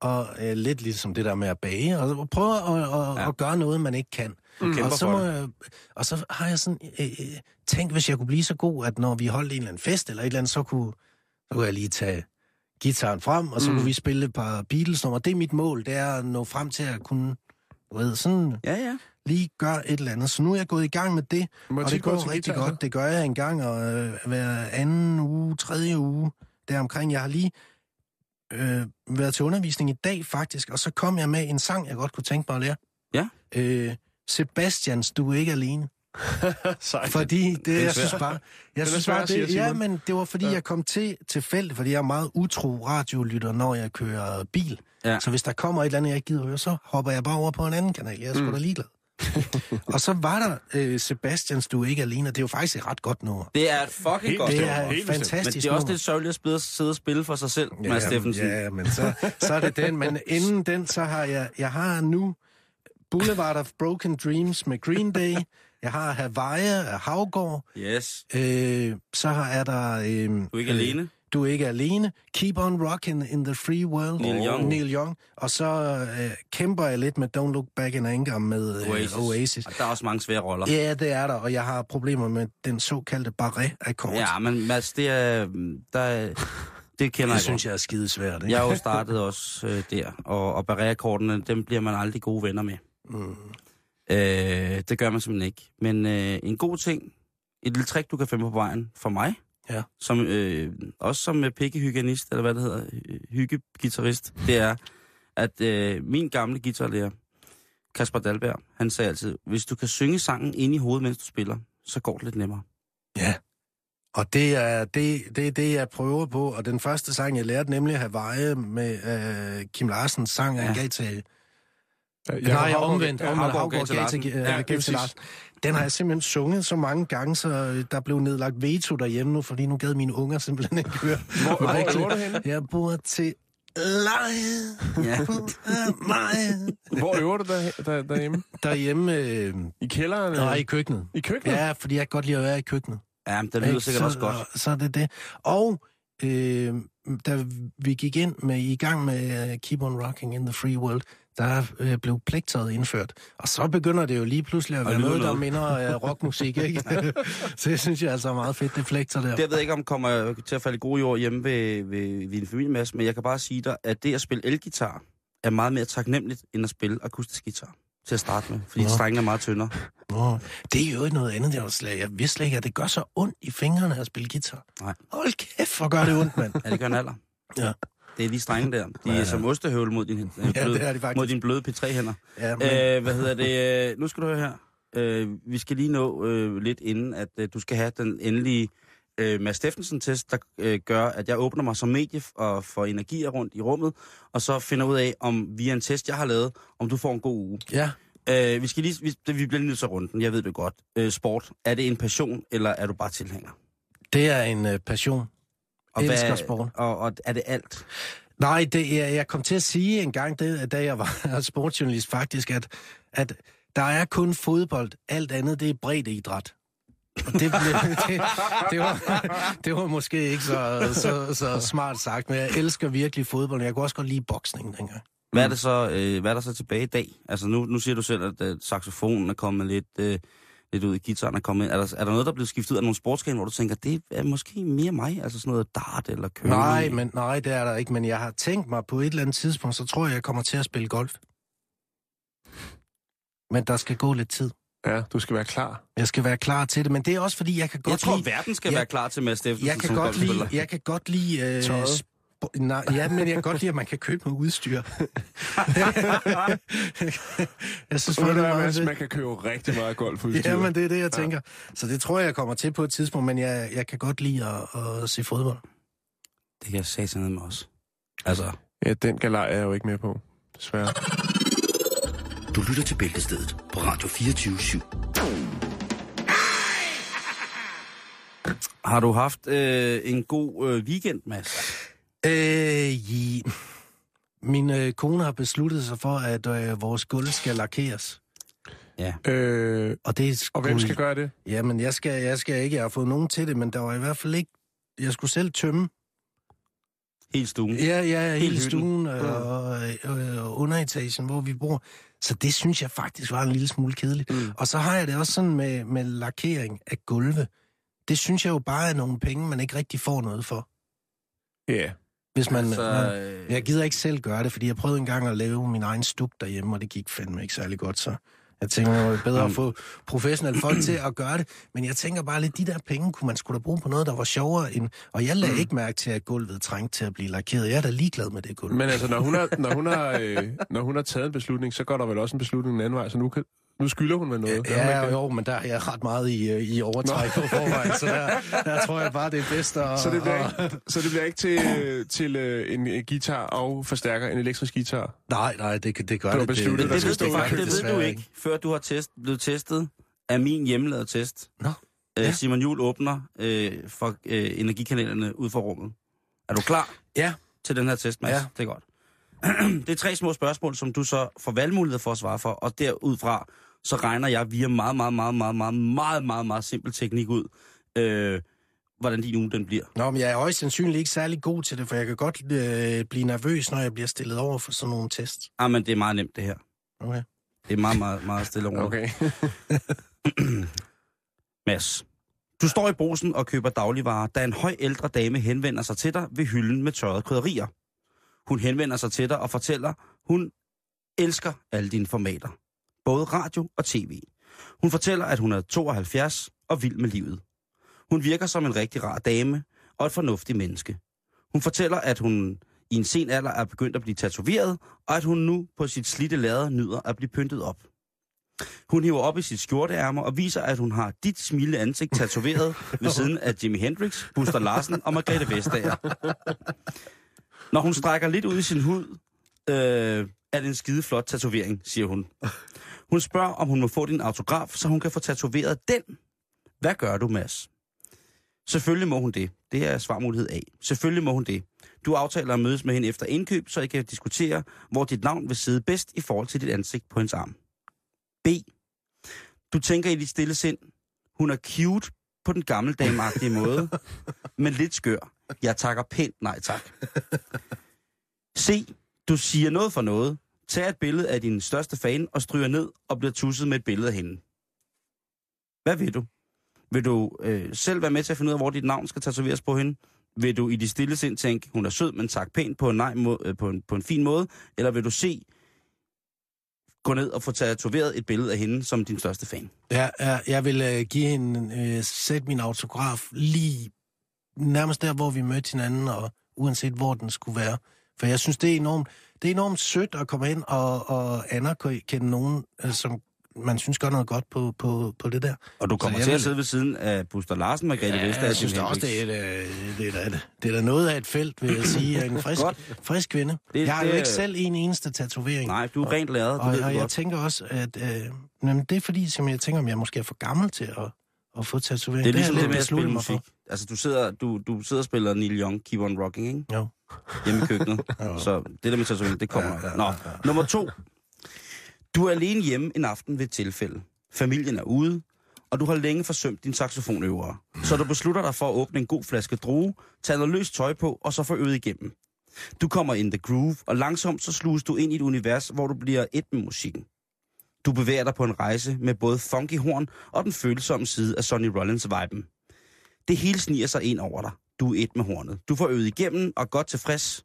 og, øh, lidt ligesom det der med at bage, og prøve at, Ja. ja. at gøre noget, man ikke kan. Kæmper og, så må jeg, og så har jeg sådan øh, øh, tænkt, hvis jeg kunne blive så god, at når vi holdt en eller anden fest eller et eller andet, så kunne, så kunne jeg lige tage gitaren frem, og så Mm. kunne vi spille et par Beatles-numre. Det er mit mål, det er at nå frem til at kunne, du ved, sådan Ja, ja. lige gøre et eller andet. Så nu er jeg gået i gang med det, Må og det går rigtig godt. Det gør jeg en gang, og øh, hver anden uge, tredje uge, deromkring. Jeg har lige øh, været til undervisning i dag, faktisk, og så kom jeg med en sang, jeg godt kunne tænke mig at lære. Ja. Øh, Sebastians, du er ikke alene. [LAUGHS] Sejt. Fordi det, er jeg synes bare... Jeg er synes bare, det, ja, men det var fordi, Ja. jeg kom til tilfældigt, fordi jeg er meget utro radiolytter, når jeg kører bil. Ja. Så hvis der kommer et eller andet, jeg ikke gider høre, så hopper jeg bare over på en anden kanal. Jeg er sgu Mm. da ligeglad. [LAUGHS] og så var der øh, Sebastians, du er ikke alene, og det er jo faktisk et ret godt nummer. Det er et fucking Helt godt Det nummer. er Helt et bestemt. Men fantastisk det er også lidt sørgeligt at spille, sidde og spille for sig selv, ja, Mads Steffensen. Ja, men så, så er det den. Men inden den, så har jeg, jeg har nu Boulevard of Broken Dreams med Green Day. Jeg har Hawaii af Havgård. Yes. Øh, så har er der... Øh, Du er ikke alene. Du er ikke alene. Keep on rocking in the free world. Neil Young. Neil Young. Og så øh, kæmper jeg lidt med Don't Look Back in Anger med øh, Oasis. Oasis. Og Der er også mange svære roller. Ja, det er der, og jeg har problemer med den såkaldte barré-akkord. Ja, men Mads, det er... Der er det kender det jeg synes godt. jeg er skidesvært, ikke? Jeg har jo startet også øh, der, og, og barrierekordene, dem bliver man aldrig gode venner med. Mm. Øh, det gør man simpelthen ikke. Men øh, en god ting, et lille trick, du kan finde på vejen for mig, Ja. som, øh, også som øh, pikkehygienist, eller hvad det hedder, hyggegitarrist, det er, at øh, min gamle guitarlærer, Kasper Dalberg, han sagde altid, hvis du kan synge sangen ind i hovedet, mens du spiller, så går det lidt nemmere. Ja. Og det er det, det, er det, jeg prøver på. Og den første sang, jeg lærte, nemlig Hawaii med øh, Kim Larsens sang. Ja. han gav til... Jeg Nej, omvendt. ja, Omvendt. Havgård gav til gav til, øh, Ja, til. Larsen. Den har jeg simpelthen sunget så mange gange, så øh, der blev nedlagt veto derhjemme nu, fordi nu gad mine unger simpelthen ikke høre Hvor, mig. hvor bor du henne? Jeg bor til leje. Ja. Nej. Hvor øver du der, der, derhjemme? Derhjemme, øh, I kælderen? nej, i køkkenet. I køkkenet? Ja, fordi jeg kan godt lide at være i køkkenet. Ja, men det lyder Ikke? sikkert så, også godt. Så er det det. Og øh, da vi gik ind med i gang med uh, Keep on Rocking in the Free World, der øh, blev pligttaget indført. Og så begynder det jo lige pludselig at være noget, der minder uh, rockmusik, [LAUGHS] ikke? så det synes jeg altså er meget fedt, det pligter der. Det jeg ved ikke, om kommer til at falde gode jord hjemme ved, ved, ved din familie, Mads, men jeg kan bare sige dig, at det at spille elgitar er meget mere taknemmeligt, end at spille akustisk guitar til at starte med, fordi Nå. strengene er meget tyndere. Nå, det er jo ikke noget andet. Jeg, slet, jeg vidste slet ikke, at det gør så ondt i fingrene at spille guitar. Nej. Hold kæft, hvor gør det ondt, mand. Ja, det gør en alder. Ja. Det er de strenge der. De [LAUGHS] Ja, er ja. som ostehøvel mod din, [LAUGHS] øh, Ja, bløde, det er de mod din bløde P3-hænder. Ja, men, Øh, hvad hedder det? Øh, nu skal du høre her. Øh, vi skal lige nå øh, lidt inden, at øh, du skal have den endelige øh, Mads Steffensen-test, der øh, gør, at jeg åbner mig som medie og får energier rundt i rummet, og så finder ud af, om via en test, jeg har lavet, om du får en god uge. Ja. Øh, vi, skal lige, vi, vi bliver lige nødt til at runde den, jeg ved det godt. Øh, sport, er det en passion, eller er du bare tilhænger? Det er en øh, passion. Og Elsker sport. Og, og er det alt? Nej, det, jeg, jeg kom til at sige en gang, det, da jeg var [LAUGHS] sportsjournalist faktisk, at, at der er kun fodbold. Alt andet, det er bredt idræt. Og det, blev, [LAUGHS] det, det, var, det var måske ikke så, så, så smart sagt, men jeg elsker virkelig fodbold. Jeg kunne også godt lide boksning dengang. Hvad er, det så, øh, hvad er der så tilbage i dag? Altså nu, nu siger du selv, at øh, saxofonen er kommet lidt, øh, lidt ud, gitaren er kommet ind. Er der, er der noget, der er blevet skiftet ud af nogle sportsgrene, hvor du tænker, det er måske mere mig? Altså sådan noget dart eller køring? Nej, men, nej, det er der ikke, men jeg har tænkt mig på et eller andet tidspunkt, så tror jeg, jeg kommer til at spille golf. Men der skal gå lidt tid. Ja, du skal være klar. Jeg skal være klar til det, men det er også fordi, jeg kan godt Jeg tror, lide... verden skal Ja. være klar til Mads Steffensen Jeg kan som godt lide, jeg kan godt lide øh, Tøjet. Nej, ja, men jeg kan godt lide, at man kan købe noget udstyr. [LAUGHS] jeg synes, Så det det er meget man kan købe rigtig meget golfudstyr. Ja, men det er det, jeg tænker. Så det tror jeg, jeg kommer til på et tidspunkt, men jeg, jeg kan godt lide at, at se fodbold. Det kan jeg satane med også. Altså, Ja, den galej er jeg jo ikke med på, desværre. Du lytter til Bæltestedet på Radio 24 /7. har du haft øh, en god øh, weekend, Mads? Øh, ja. Min øh, kone har besluttet sig for, at øh, vores gulv skal lakeres. Ja. Øh, Og, det er og hvem skal gøre det? Jamen, jeg skal, jeg skal ikke. Jeg har fået nogen til det, men der var i hvert fald ikke... Jeg skulle selv tømme. Helt stuen. Ja, ja, hele hytten. stuen øh, og, øh, og underetagen, hvor vi bor. Så det synes jeg faktisk var en lille smule kedeligt. Mm. Og så har jeg det også sådan med, med lakering af gulve. Det synes jeg jo bare er nogle penge, man ikke rigtig får noget for. Ja. Hvis man, Altså, man, øh, jeg gider ikke selv gøre det, fordi jeg prøvede engang at lave min egen stuk derhjemme, og det gik fandme ikke særlig godt, så jeg tænker, det var bedre at få professionelle folk til at gøre det. Men jeg tænker bare lidt, de der penge kunne man skulle da bruge på noget, der var sjovere end... Og jeg lagde ikke mærke til, at gulvet trængte til at blive lakeret. Jeg er da ligeglad med det gulv. Men altså, når hun, har, når, hun har, øh, når hun har taget en beslutning, så går der vel også en beslutning den anden vej, så nu, kan, nu skylder hun med noget. Ja, det? jo, men der er jeg ret meget i, øh, i overtræk på forvejen, så der, der tror jeg bare, det er bedst at... Så det bliver at- ikke, så det bliver ikke til, til øh, en guitar og forstærker, en elektrisk guitar? Nej, nej, det, kan- det gør Du det. besluttet, det, det, stå du, i faktisk, det ved du ikke, før du har test, blevet testet af min hjemmelavede test. Nå, Øh, ja. Simon Jul åbner øh, for øh, energikanalerne ud for rummet. Er du klar Ja. til den her test, Mads? Ja. Det er godt. [CLEARS THROAT] det er tre små spørgsmål, som du så får valgmulighed for at svare for, og derudfra, så regner jeg via meget, meget, meget, meget, meget, meget, meget, meget simpel teknik ud, øh, hvordan din uge den bliver. Nå, men jeg er højst sandsynligt ikke særlig god til det, for jeg kan godt øh, blive nervøs, når jeg bliver stillet over for sådan nogle tests. Ah, men det er meget nemt, det her. Okay. Det er meget, meget, meget stille og roligt. Okay. [CLEARS THROAT] Mads, du står i brosen og køber dagligvarer, da en høj ældre dame henvender sig til dig ved hylden med tørrede krydderier. Hun henvender sig til dig og fortæller, hun elsker alle dine formater. Både radio og tv. Hun fortæller, at hun er 72 og vild med livet. Hun virker som en rigtig rar dame og et fornuftigt menneske. Hun fortæller, at hun i en sen alder er begyndt at blive tatoveret, og at hun nu på sit slidte lader nyder at blive pyntet op. Hun hiver op i sit skjorteærmer og viser, at hun har dit smilende ansigt tatoveret [LAUGHS] ved siden af Jimi Hendrix, Buster Larsen og Margrethe Vestager. Når hun strækker lidt ud i sin hud, øh, er det en skide flot tatovering, siger hun. Hun spørger, om hun må få din autograf, så hun kan få tatoveret den. Hvad gør du, Mads? Selvfølgelig må hun det. Det er svarmulighed A. Selvfølgelig må hun det. Du aftaler at mødes med hende efter indkøb, så I kan diskutere, hvor dit navn vil sidde bedst i forhold til dit ansigt på hendes arm. B. Du tænker i dit stille sind, hun er cute på den gammeldameagtige [LAUGHS] måde, men lidt skør. Jeg takker pænt nej tak. C. Du siger noget for noget tager et billede af din største fan og stryger ned og bliver tusset med et billede af hende. Hvad vil du? Vil du øh, selv være med til at finde ud af, hvor dit navn skal tatoveres på hende? Vil du i dit stille sind tænke, hun er sød, men tak pænt på en, nej, må, øh, på en, på en fin måde? Eller vil du se, gå ned og få tatoveret et billede af hende som din største fan? Ja, ja, jeg vil øh, give hende, øh, sætte min autograf lige nærmest der, hvor vi mødte hinanden, og uanset hvor den skulle være. For jeg synes, det er enormt, det er enormt sødt at komme ind og, og anerkende nogen, øh, som man synes gør noget godt på, på, på det der. Og du kommer til at sidde ved siden af Buster Larsen, Margrethe Ja, Vestager. jeg synes også, det er, øh, det, er, da et- det er da noget af et felt, vil jeg [CLEARS THROAT] sige, af en frisk, frisk kvinde. Det- jeg har det jo er- ikke selv en eneste tatovering. Nej, du er rent læret, det og, og du jeg godt. tænker også, at øh, jamen, det er fordi, som jeg tænker, om jeg måske er for gammel til at, at få tatovering. Det er ligesom det jeg med lidt at spille musik. Altså, du sidder, du, du sidder og spiller Neil Young, Keep on Rocking, ikke? Jo. Hjemme i køkkenet. [LAUGHS] Så det der med tatovering, det kommer nok. Nå, nummer to. Du er alene hjemme en aften ved et tilfælde. Familien er ude, og du har længe forsømt din saxofonøvere. Så du beslutter dig for at åbne en god flaske drue, tage noget løst tøj på, og så få øvet igennem. Du kommer in the groove, og langsomt så sluges du ind i et univers, hvor du bliver et med musikken. Du bevæger dig på en rejse med både funky horn og den følsomme side af Sonny Rollins-viben. Det hele sniger sig ind over dig. Du er et med hornet. Du får øvet igennem og godt tilfreds.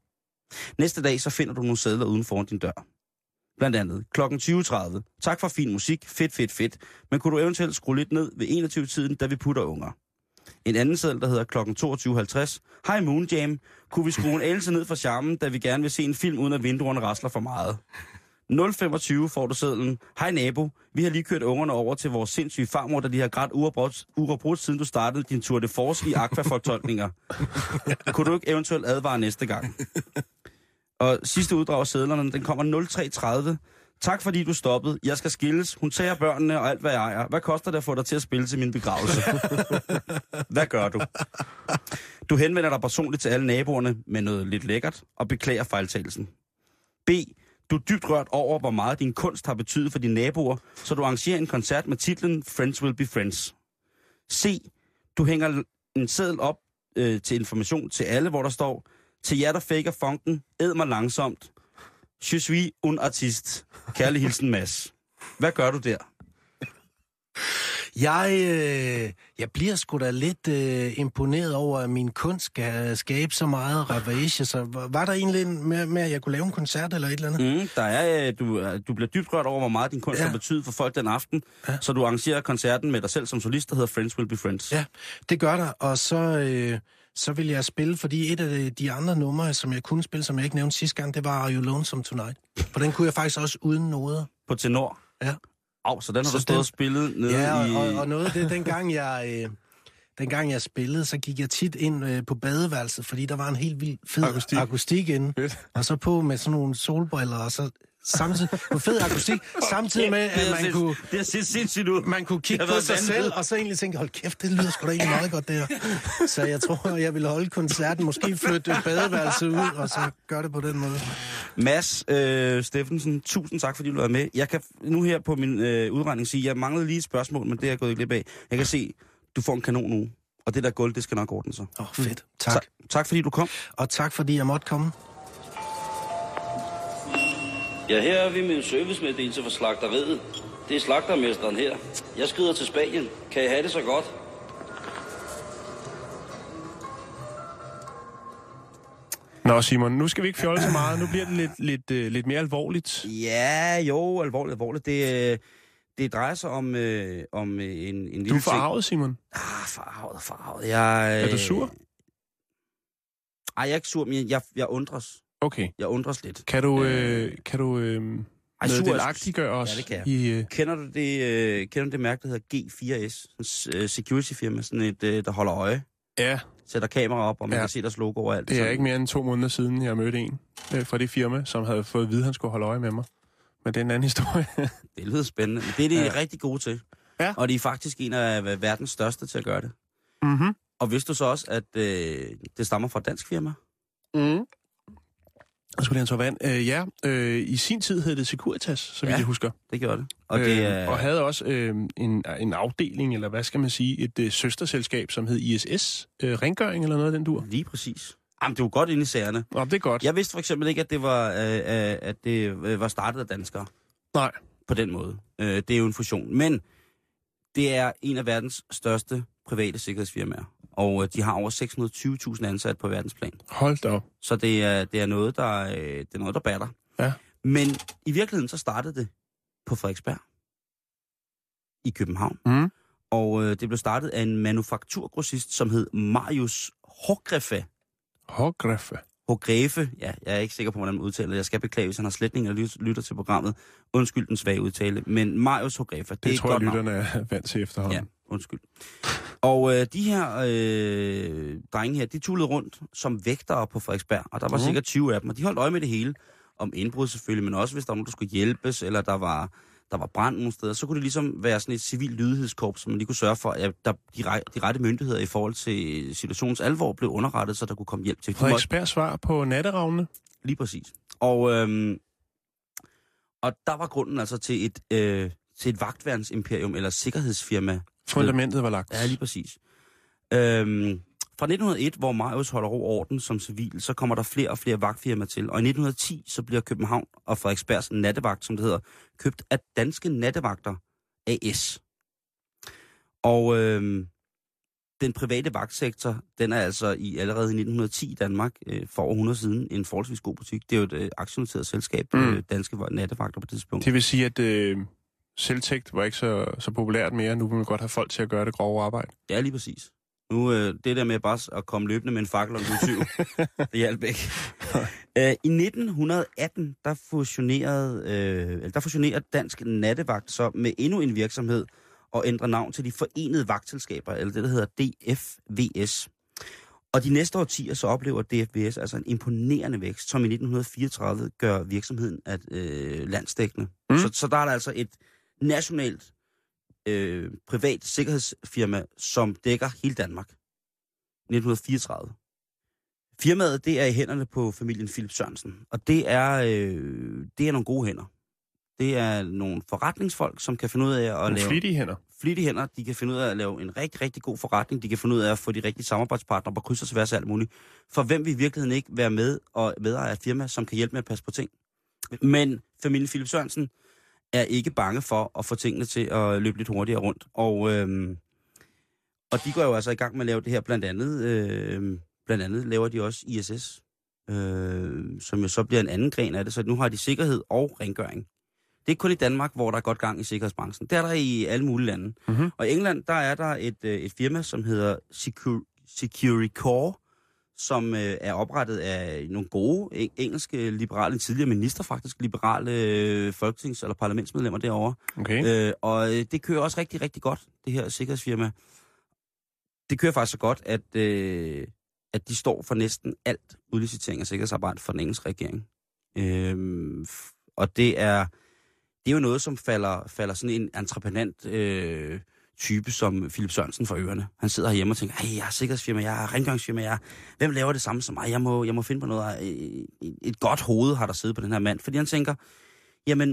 Næste dag så finder du nogle sædler uden foran din dør. Blandt andet kl. 20.30. Tak for fin musik. Fedt, fedt, fedt. Men kunne du eventuelt skrue lidt ned ved 21-tiden, da vi putter unger? En anden seddel, der hedder kl. 22.50. Hej Moon Jam. Kunne vi skrue en else ned for charmen, da vi gerne vil se en film, uden at vinduerne rasler for meget? 025 får du sedlen. Hej nabo, vi har lige kørt ungerne over til vores sindssyge farmor, da de har grædt uafbrudt, uafbrudt siden du startede din Tour de Force i aquafortolkninger. [LAUGHS] Kunne du ikke eventuelt advare næste gang? Og sidste uddrag af sædlerne, den kommer 0330. Tak fordi du stoppede. Jeg skal skilles. Hun tager børnene og alt, hvad jeg ejer. Hvad koster det at få dig til at spille til min begravelse? [LAUGHS] hvad gør du? Du henvender dig personligt til alle naboerne med noget lidt lækkert og beklager fejltagelsen. B. Du er dybt rørt over, hvor meget din kunst har betydet for dine naboer, så du arrangerer en koncert med titlen Friends Will Be Friends. C. Du hænger en seddel op øh, til information til alle, hvor der står, til jer, der faker funken, æd mig langsomt. Je suis un artist. Kærlig hilsen, Mads. Hvad gør du der? Jeg, øh, jeg bliver sgu da lidt øh, imponeret over, at min kunst skal skabe så meget ravage. Så var der egentlig en med, med, at jeg kunne lave en koncert eller et eller andet? Mm, der er, øh, du, er- du bliver dybt rørt over, hvor meget din kunst Ja. har betydet for folk den aften, ja. så du arrangerer koncerten med dig selv som solist, der hedder Friends Will Be Friends. Ja, det gør der. Og så, øh, så vil jeg spille, fordi et af de- andre numre, som jeg kunne spille, som jeg ikke nævnte sidste gang, det var Are You Lonesome Tonight. For den kunne jeg faktisk også uden noder. På tenor. Ja. Au, så den har Så du stået den- og spillet nede Ja, i... og, og, og noget af det, dengang jeg, øh, dengang jeg spillede, så gik jeg tit ind øh, på badeværelset, fordi der var en helt vild fed Akustik. akustik, akustik inde. Fedt. Og så på med sådan nogle solbriller, og så samtidig, på fed akustik, samtidig med, at man kunne, det har set sindssygt ud. man kunne kigge på sig selv, og så egentlig tænke, hold kæft, det lyder sgu da egentlig meget godt, det her. [LAUGHS] Så jeg tror, jeg vil holde koncerten, måske flytte badeværelset ud, og så gøre det på den måde. Mads øh, Steffensen, tusind tak, fordi du var med. Jeg kan nu her på min øh, udregning sige, jeg manglede lige et spørgsmål, men det er jeg gået glip af. Jeg kan se, du får en kanon nu, og det der gulv, det skal nok ordne sig. Åh, oh, fedt. Tak. Tak, tak fordi du kom. Og tak, fordi jeg måtte komme. Ja, her er vi med en servicemeddelelse fra slagteriet. Det er slagtermesteren her. Jeg skrider til Spanien. Kan I have det så godt? Nå, Simon, nu skal vi ikke fjolle så meget. Nu bliver det lidt, lidt, øh, lidt mere alvorligt. Ja, jo, alvorligt, alvorligt. Det, øh, det drejer sig om, øh, om øh, en, en lille Du er forarvet, Simon. Ah, farvet, farvet. Jeg, Er du øh, sur? Ej, jeg er ikke sur, men jeg, jeg undres. Okay. Jeg undres lidt. Kan du, øh, kan du øh, meddelagtiggøre os Ja, det kan jeg. i... Øh, Kender du det, øh, kender du det mærke, der hedder G4S? Sådan en øh, security firma, sådan et, øh, der holder øje. ja, Sætter kamera op, og man Ja. kan se deres logo og alt. det er sådan. ikke mere end to måneder siden, jeg mødte en øh, fra det firma, som havde fået at vide, at han skulle holde øje med mig. Men det er en anden [LAUGHS] historie. Det lyder spændende. Men det er de Ja. ja. rigtig gode til. Ja. Og de er faktisk en af verdens største til at gøre det. mm-hmm. Og vidste du så også, at øh, det stammer fra et dansk firma? Mm. Jeg skulle en tår vand. Øh, ja, øh, i sin tid hed det Securitas, så vidt Ja. jeg husker. Det gjorde det. Og øh, det er... og havde også øh, en, en afdeling, eller hvad skal man sige, et øh, søsterselskab, som hed ISS. Øh, rengøring eller noget af den dur. Lige præcis. Jamen, det var godt inde i sagerne. Nå, det er godt. Jeg vidste for eksempel ikke, at det var, øh, øh, at det øh, var startet af danskere. Nej. På den måde. Øh, det er jo en fusion. Men det er en af verdens største private sikkerhedsfirmaer. Og øh, de har over 620.000 ansat på verdensplan. Hold da op. Så det er, det er noget, der, øh, det er noget, der batter. Ja. Men i virkeligheden så startede det på Frederiksberg i København. Mm. Og øh, det blev startet af en manufakturgrossist, som hed Marius Hågreffe. Hårgreffe. Hogrefe, ja, jeg er ikke sikker på, hvordan man udtaler det. Jeg skal beklage, hvis han har slætning og lyt- lytter til programmet. Undskyld den svage udtale. Men Marius Hogrefe, det, Det, er det et tror jeg, lytterne er vant til efterhånden. Ja, undskyld. Og øh, de her øh, drenge her, de tullede rundt som vægtere på Frederiksberg, og der var Mhm. sikkert 20 af dem, og de holdt øje med det hele. Om indbrud selvfølgelig, men også hvis der var nogen, der skulle hjælpes, eller der var, der var brand nogle steder, så kunne det ligesom være sådan et civil lydighedskorps, som man lige kunne sørge for, at der, de, rej- de rette myndigheder i forhold til situationens alvor blev underrettet, så der kunne komme hjælp til. Frederiksberg svar på natteravne. Lige præcis. Og, øhm, og der var grunden altså til et, øh, til et vagtværnsimperium, eller sikkerhedsfirma. Fundamentet var lagt. Ja, lige præcis. Øhm, fra 1901, hvor Marius holder ro orden som civil, så kommer der flere og flere vagtfirmaer til. Og i 1910, så bliver København og Frederiksbergs nattevagt, som det hedder, købt af Danske Nattevagter AS. Og øhm, den private vagtsektor, den er altså i allerede i 1910 i Danmark, øh, for over 100 siden, en forholdsvis god butik. Det er jo et øh, aktioneret selskab, mm. øh, Danske Nattevagter på det tidspunkt. Det vil sige, at øh, selvtægt var ikke så, så populært mere. Nu vil man godt have folk til at gøre det grove arbejde. Ja, lige præcis. Nu, øh, det der med bare at komme løbende med en fakkel du syv, [LAUGHS] det hjalp ikke. Øh, I 1918, der fusionerede, øh, der fusionerede Dansk Nattevagt så med endnu en virksomhed og ændrer navn til de Forenede Vagtselskaber, eller det, der hedder DFVS. Og de næste årtier så oplever DFVS altså en imponerende vækst, som i 1934 gør virksomheden at, øh, landsdækkende. Mm. Mm. Så, så der er der altså et nationalt øh, privat sikkerhedsfirma, som dækker hele Danmark. 1934. Firmaet, det er i hænderne på familien Philip Sørensen, og det er, øh, det er nogle gode hænder. Det er nogle forretningsfolk, som kan finde ud af at Nogle lave flittige hænder. flittige hænder. De kan finde ud af at lave en rigtig, rigtig god forretning. De kan finde ud af at få de rigtige samarbejdspartnere på kryds og tværs af alt muligt. For hvem vil i virkeligheden ikke være med og medejer af et firma, som kan hjælpe med at passe på ting? Men familien Philip Sørensen er ikke bange for at få tingene til at løbe lidt hurtigere rundt. Og, øhm, og de går jo altså i gang med at lave det her. Blandt andet, øh, blandt andet laver de også ISS, øh, som jo så bliver en anden gren af det. Så nu har de sikkerhed og rengøring. Det er ikke kun i Danmark, hvor der er godt gang i sikkerhedsbranchen. Det er der i alle mulige lande. Mhm. Og i England, der er der et, øh, et firma, som hedder Secur- Securicore, som øh, er oprettet af nogle gode eng- engelske liberale, tidligere minister faktisk, liberale øh, folketings- eller parlamentsmedlemmer derovre. Okay. Øh, og øh, det kører også rigtig, rigtig godt, det her sikkerhedsfirma. Det kører faktisk så godt, at, øh, at de står for næsten alt udlicitering af sikkerhedsarbejde for den engelske regering. Øh, og det er, det er jo noget, som falder, falder sådan en entreprenant øh, type som Philip Sørensen for ørerne. Han sidder herhjemme og tænker, hey, jeg er sikkerhedsfirma, jeg er rengøringsfirma, jeg. Hvem laver det samme som mig? Jeg må, jeg må finde på noget. Øh, Et godt hoved har der siddet på den her mand. Fordi han tænker, jamen,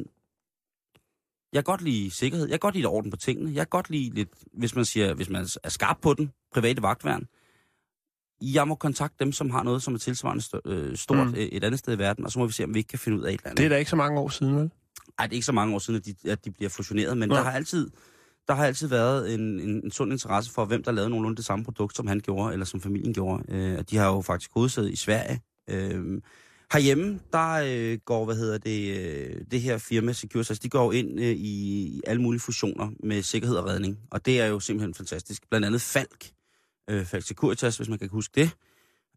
jeg kan godt lide sikkerhed, jeg kan godt lide orden på tingene, jeg kan godt lide lidt, hvis man siger, hvis man er skarp på den, private vagtværn, jeg må kontakte dem, som har noget, som er tilsvarende stort, øh, stort Mm. et andet sted i verden, og så må vi se, om vi ikke kan finde ud af et eller andet. Det er da ikke så mange år siden, vel? Ej, det er ikke så mange år siden, at de, at de bliver fusioneret, men Nå. der har altid, der har altid været en, en, en sund interesse for, hvem der lavede nogenlunde det samme produkt, som han gjorde, eller som familien gjorde. Øh, de har jo faktisk hovedsæde i Sverige. Øh, herhjemme, der øh, går, hvad hedder det, øh, det her firma Securitas, altså, de går ind øh, i, i alle mulige fusioner med sikkerhed og redning, og det er jo simpelthen fantastisk. Blandt andet Falk, øh, Falk Securitas, hvis man kan huske det,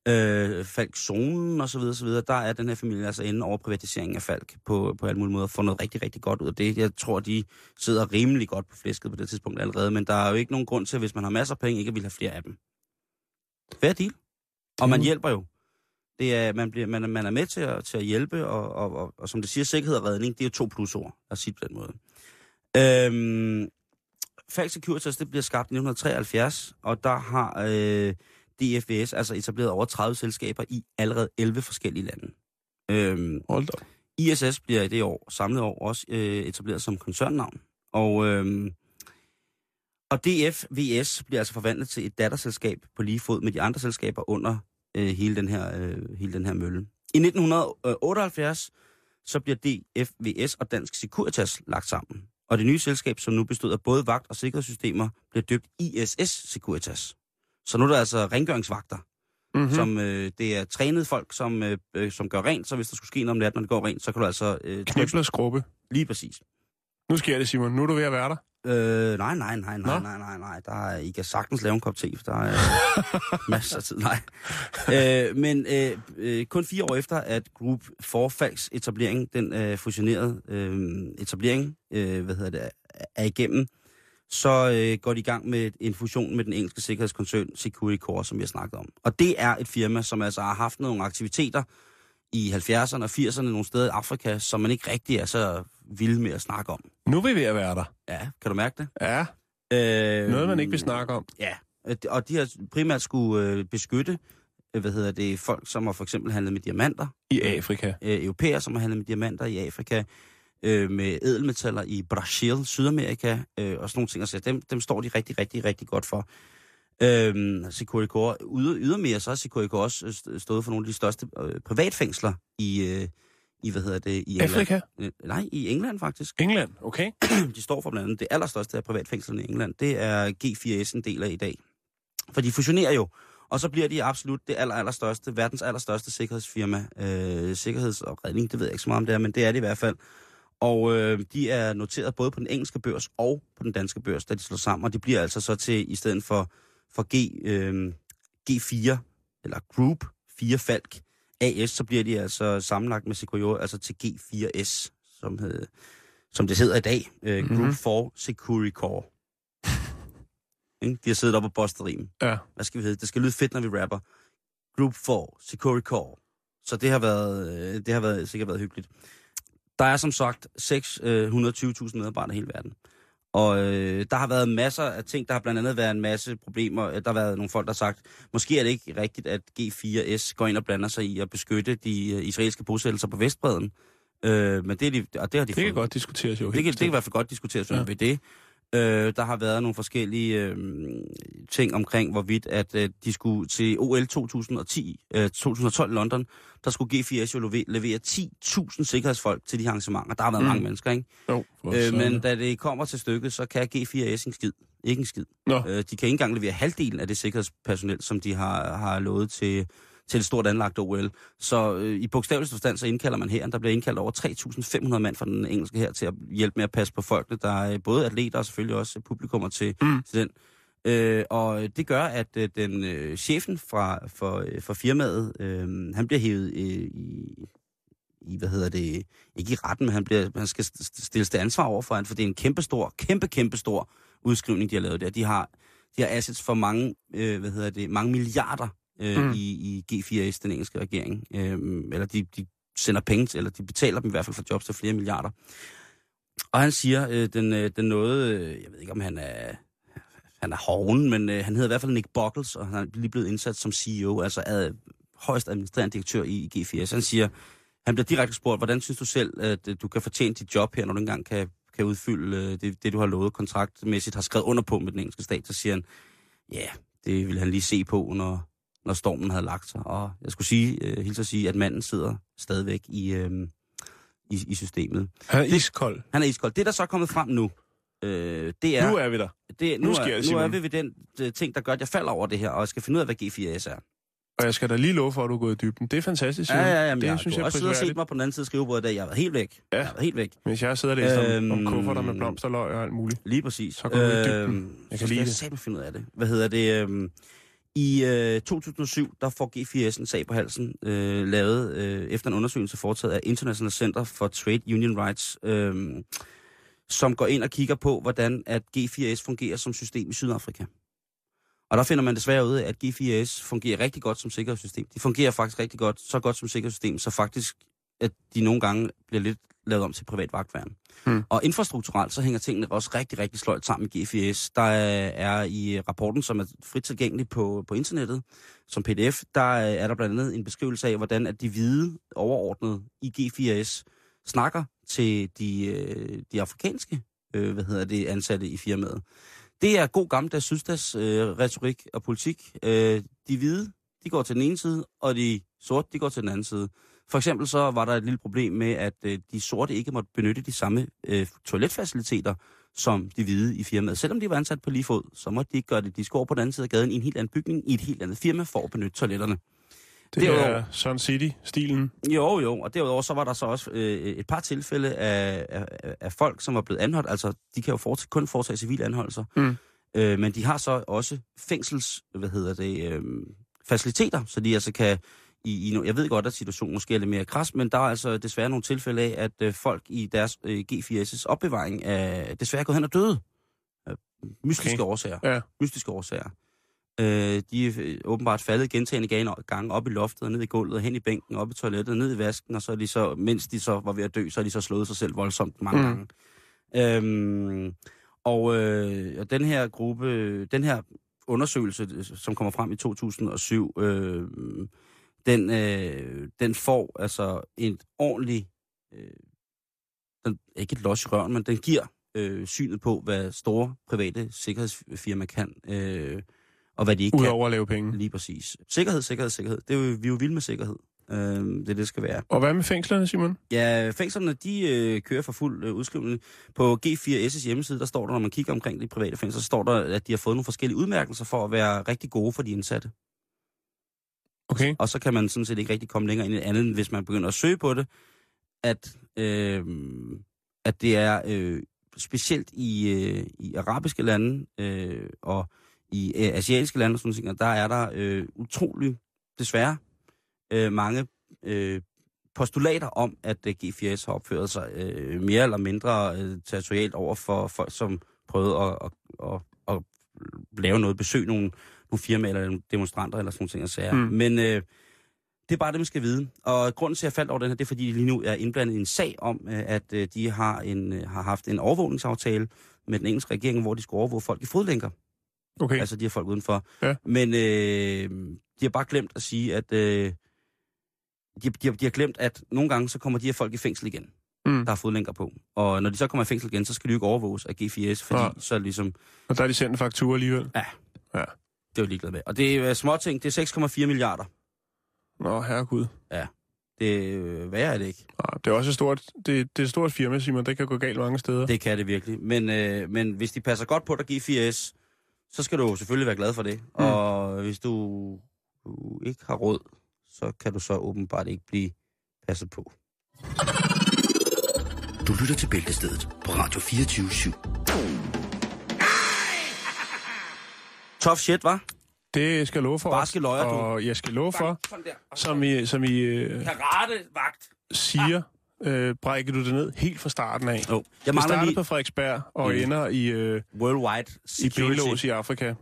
øh, Falk Zonen og så videre, så videre, der er den her familie altså inde over privatiseringen af Falk på, på alle mulige måder, får noget rigtig, rigtig godt ud af det. Jeg tror, de sidder rimelig godt på flæsket på det tidspunkt allerede, men der er jo ikke nogen grund til, hvis man har masser af penge, ikke at vil have flere af dem. Fair deal. Og man hjælper jo. Det er, man, bliver, man, er, man er med til at, til at hjælpe, og, og, og, og som det siger, sikkerhed og redning, det er jo to plusord, at sige på den måde. Øhm, Falk Securitas, det bliver skabt i 1973, og der har øh, DFVS altså etableret over 30 selskaber i allerede 11 forskellige lande. Øhm, Hold da. ISS bliver i det år, samlet år, også øh, etableret som koncernnavn. Og, øh, og DFVS bliver altså forvandlet til et datterselskab på lige fod med de andre selskaber under øh, hele, den her, øh, hele den her mølle. I 1978 så bliver DFVS og Dansk Securitas lagt sammen. Og det nye selskab, som nu bestod af både vagt- og sikkerhedssystemer, bliver døbt ISS Securitas. Så nu er der altså rengøringsvagter, Mm-hmm. mm. som øh, det er trænede folk, som, øh, øh, som gør rent, så hvis der skulle ske noget om natten, når det går rent, så kan du altså... Øh, Knibler skrubbe. Lige præcis. Nu sker det, Simon. Nu er du ved at være der. Øh, nej, nej, nej, nej, nej, nej, nej. Der er, I kan sagtens lave en kop te, for der er øh, [LAUGHS] masser af tid. Nej. Øh, men øh, øh, kun fire år efter, at Group 4 Falks etablering, den øh, fusionerede øh, etablering, øh, hvad hedder det, er- igennem, så øh, går de i gang med en fusion med den engelske sikkerhedskoncern Security Core, som vi har snakket om. Og det er et firma, som altså har haft nogle aktiviteter i 70'erne og 80'erne nogle steder i Afrika, som man ikke rigtig er så vild med at snakke om. Nu er vi ved at være der. Ja, kan du mærke det? Ja, Øh, noget man ikke vil snakke om. Ja, og de har primært skulle øh, beskytte, øh, hvad hedder det, folk, som har for eksempel handlet med diamanter, I Afrika. øh, europæer, som har handlet med diamanter i Afrika, øh, med ædelmetaller i Brasil, Sydamerika, øh, og sådan nogle ting. Altså, dem, dem står de rigtig, rigtig, rigtig godt for. Øhm, Core, yder, ydermere så har Core også øh, st- stået for nogle af de største øh, privatfængsler i, øh, i, hvad hedder det, i England. Afrika? Øh, nej, i England faktisk. England, okay. [CLEARS THROAT] De står for blandt andet det allerstørste af privatfængslerne i England. Det er G4S en del af i dag. For de fusionerer jo, og så bliver de absolut det aller, allerstørste, verdens allerstørste sikkerhedsfirma. Øh, sikkerheds- og redning, det ved jeg ikke så meget om det er, men det er det i hvert fald. Og øh, de er noteret både på den engelske børs og på den danske børs, da de slår sammen. Og det bliver altså så til, i stedet for, for G, øh, G4, eller Group 4 Falk AS, så bliver de altså sammenlagt med Securior, altså til G4S, som, hed, som det hedder i dag. Øh, Group Mhm. 4 Security Core. [LAUGHS] Ikke? de har siddet op og bustet rim. Ja. Hvad skal vi hedde? Det skal lyde fedt, når vi rapper. Group 4 Security Core. Så det har været, øh, det har været, sikkert været hyggeligt. Der er som sagt 620.000 medarbejdere i hele verden. Og øh, der har været masser af ting. Der har blandt andet været en masse problemer. Der har været nogle folk, der har sagt, måske er det ikke rigtigt, at G4S går ind og blander sig i at beskytte de øh, israelske bosættelser på Vestbreden. Øh, men det, er de, og det har de Det kan fået- godt diskuteres jo. det kan, det kan i hvert fald godt diskuteres ja. ved det. Øh, der har været nogle forskellige øh, ting omkring, hvorvidt at øh, de skulle til OL 2010, øh, 2012 i London, der skulle G4S jo levere, levere 10.000 sikkerhedsfolk til de arrangementer. Der har været Mm. mange mennesker, ikke? Jo, Øh, men da det kommer til stykket, så kan G4S en skid. Ikke en skid. Nå. Øh, de kan ikke engang levere halvdelen af det sikkerhedspersonel, som de har, har lovet til, til et stort anlagt OL. Så øh, i bogstaveligste forstand, så indkalder man her. Der bliver indkaldt over 3.500 mand fra den engelske her til at hjælpe med at passe på folkene. Der er både atleter og selvfølgelig også publikummer til, Mm. til den. Øh, og det gør, at øh, den øh, chefen fra, for, øh, for firmaet, øh, han bliver hævet øh, i, i, hvad hedder det, ikke i retten, men han, bliver, han skal st- st- stilles til ansvar over for, for det er en kæmpe stor, kæmpe, kæmpe stor udskrivning, de har lavet der. De har, de har assets for mange, øh, hvad hedder det, mange milliarder øh, Mm. i, i G4S, den engelske regering. Øh, eller de, de sender penge til, eller de betaler dem i hvert fald for jobs til flere milliarder. Og han siger, øh, den, øh, den noget, øh, jeg ved ikke om han er, han er hoven, men øh, han hedder i hvert fald Nick Buckles, og han er lige blevet indsat som CEO, altså ad, højst administrerende direktør i, i G4S. Han siger, han bliver direkte spurgt, hvordan synes du selv, at øh, du kan fortjene dit job her, når du engang kan, kan udfylde øh, det, det, du har lovet kontraktmæssigt, har skrevet under på med den engelske stat, så siger han, ja, yeah, det vil han lige se på, når, når stormen havde lagt sig. Og jeg skulle sige, øh, hilse at sige, at manden sidder stadigvæk i, øh, i, i systemet. Han er iskold. Han er iskold. Det, der så er kommet frem nu, øh, det er... Nu er vi der. det, nu nu, sker det, er, nu er vi ved den øh, ting, der gør, at jeg falder over det her, og jeg skal finde ud af, hvad G4S er. Og jeg skal da lige love for, at du er gået i dybden. Det er fantastisk, Ja, ja, ja, men det jeg, synes jeg er også og set mig på den anden side af skrivebordet i dag. Jeg været helt væk. Ja. Jeg været helt væk. Mens jeg sidder og læser øhm, om, Øhm, om kufferter med blomsterløg og alt muligt. Lige præcis. Så går du i dybden. Øhm, Jeg så kan skal lide jeg det. satme finde ud af det. Hvad hedder det? Øhm, i øh, 2007, der får G4S en sag på halsen, øh, lavet øh, efter en undersøgelse foretaget af International Center for Trade Union Rights, øh, som går ind og kigger på, hvordan at G4S fungerer som system i Sydafrika. Og der finder man desværre ud af, at G4S fungerer rigtig godt som sikkerhedssystem. De fungerer faktisk rigtig godt, så godt som sikkerhedssystem, så faktisk, at de nogle gange bliver lidt lavet om til privat vagtværn. Hmm. Og infrastrukturelt, så hænger tingene også rigtig, rigtig sløjt sammen med G4S. Der er, i rapporten, som er frit tilgængelig på, på internettet, som pdf, der er er der blandt andet en beskrivelse af, hvordan at de hvide overordnede i G4S snakker til de, øh, de afrikanske øh, hvad hedder det, ansatte i firmaet. Det er god gammeldags sydstads øh, retorik og politik. Øh, de hvide, de går til den ene side, og de sorte, de går til den anden side. For eksempel så var der et lille problem med, at øh, de sorte ikke måtte benytte de samme øh, toiletfaciliteter som de hvide i firmaet. Selvom de var ansat på lige fod, så måtte de ikke gøre det. De skulle over på den anden side af gaden i en helt anden bygning, i et helt andet firma, for at benytte toiletterne. Det Derudover- er Sun City-stilen. Jo, jo, og derudover så var der så også øh, et par tilfælde af, af, af folk, som var blevet anholdt. Altså, de kan jo foretage, kun foretage civile anholdelser. Mm. Øh, men de har så også fængsels, hvad hedder det, øh, faciliteter, så de altså kan, i, i, no- jeg ved godt, at situationen måske er lidt mere kras, men der er altså desværre nogle tilfælde af, at øh, folk i deres øh, G4's opbevaring er desværre gået hen og døde. Øh, mystiske Okay. årsager. Ja. Mystiske årsager. Øh, de er øh, åbenbart faldet gentagende gange, op i loftet, og ned i gulvet, hen i bænken, op i toilettet, ned i vasken, og så er de så, mens de så var ved at dø, så har de så slået sig selv voldsomt mange mm. gange. Øhm, og, øh, og den her gruppe, den her undersøgelse, som kommer frem i 2007, øh, den, øh, den får altså et ordentligt, øh, den, ikke et los i røven, men den giver øh, synet på, hvad store private sikkerhedsfirmaer kan, øh, og hvad de ikke kan. Udover at lave penge. Lige præcis. Sikkerhed, sikkerhed, sikkerhed. Det er jo, vi er jo vilde med sikkerhed. Øh, det er det, skal være. Og hvad med fængslerne, Simon? Ja, fængslerne, de øh, kører for fuld øh, udskrivning. På G4S' hjemmeside, der står der, når man kigger omkring de private fængsler, så står der, at de har fået nogle forskellige udmærkelser for at være rigtig gode for de indsatte. Okay. Og så kan man sådan set ikke rigtig komme længere ind i det andet, end hvis man begynder at søge på det, at, øh, at det er øh, specielt i, øh, i arabiske lande øh, og i øh, asiatiske lande, og sådan ting, der er der øh, utrolig, desværre, øh, mange øh, postulater om, at øh, G4S har opført sig øh, mere eller mindre øh, territorialt over for folk, som prøvede at, at, at, at lave noget, besøge nogle, nogle firmaer eller demonstranter eller sådan nogle ting. Mm. Men øh, det er bare det, man skal vide. Og grunden til, at jeg faldt over den her, det er, fordi de lige nu er indblandet i en sag om, øh, at øh, de har, en, øh, har haft en overvågningsaftale med den engelske regering, hvor de skulle overvåge folk i fodlænker. Okay. Altså de her folk udenfor. Ja. Men øh, de har bare glemt at sige, at... Øh, de, de, har, de har glemt, at nogle gange så kommer de her folk i fængsel igen, Mm. der har fodlænker på. Og når de så kommer i fængsel igen, så skal de jo ikke overvåges af G4S, fordi Ja. ja. så er det ligesom, Og der er de sendt en faktura alligevel. Det er jo ligeglad med. Og det er øh, småting, det er 6,4 milliarder. Nå, herregud. Det øh, værre er det ikke. Nej, det er også et stort, det, det er et stort firma, Simon. Det kan gå galt mange steder. Det kan det virkelig. Men, øh, men hvis de passer godt på dig, G4S, så skal du selvfølgelig være glad for det. Mm. Og hvis du, du ikke har råd, så kan du så åbenbart ikke blive passet på. Du lytter til Bæltestedet på Radio 24 /7. Tough shit, var? Det skal jeg love for. Barske løjer, du. Og jeg skal love for, som I, som I øh, Karate-vagt. siger, øh, brækker du det ned helt fra starten af. Jo, jeg Det starter lige på Frederiksberg og Mm. ender i, øh, Worldwide i Security. Benelås i Afrika.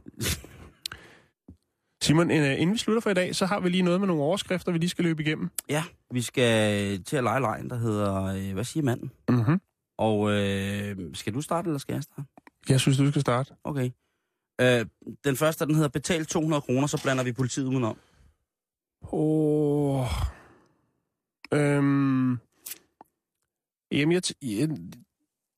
Simon, øh, inden vi slutter for i dag, så har vi lige noget med nogle overskrifter, vi lige skal løbe igennem. Ja, vi skal til at lege lejen, der hedder, øh, hvad siger manden? Mm-hmm. Og øh, skal du starte, eller skal jeg starte? Jeg synes, du skal starte. Okay. Øh, den første, den hedder Betal 200 kroner, så blander vi politiet udenom. Åh... Øhm... Jamen, jeg t- øh,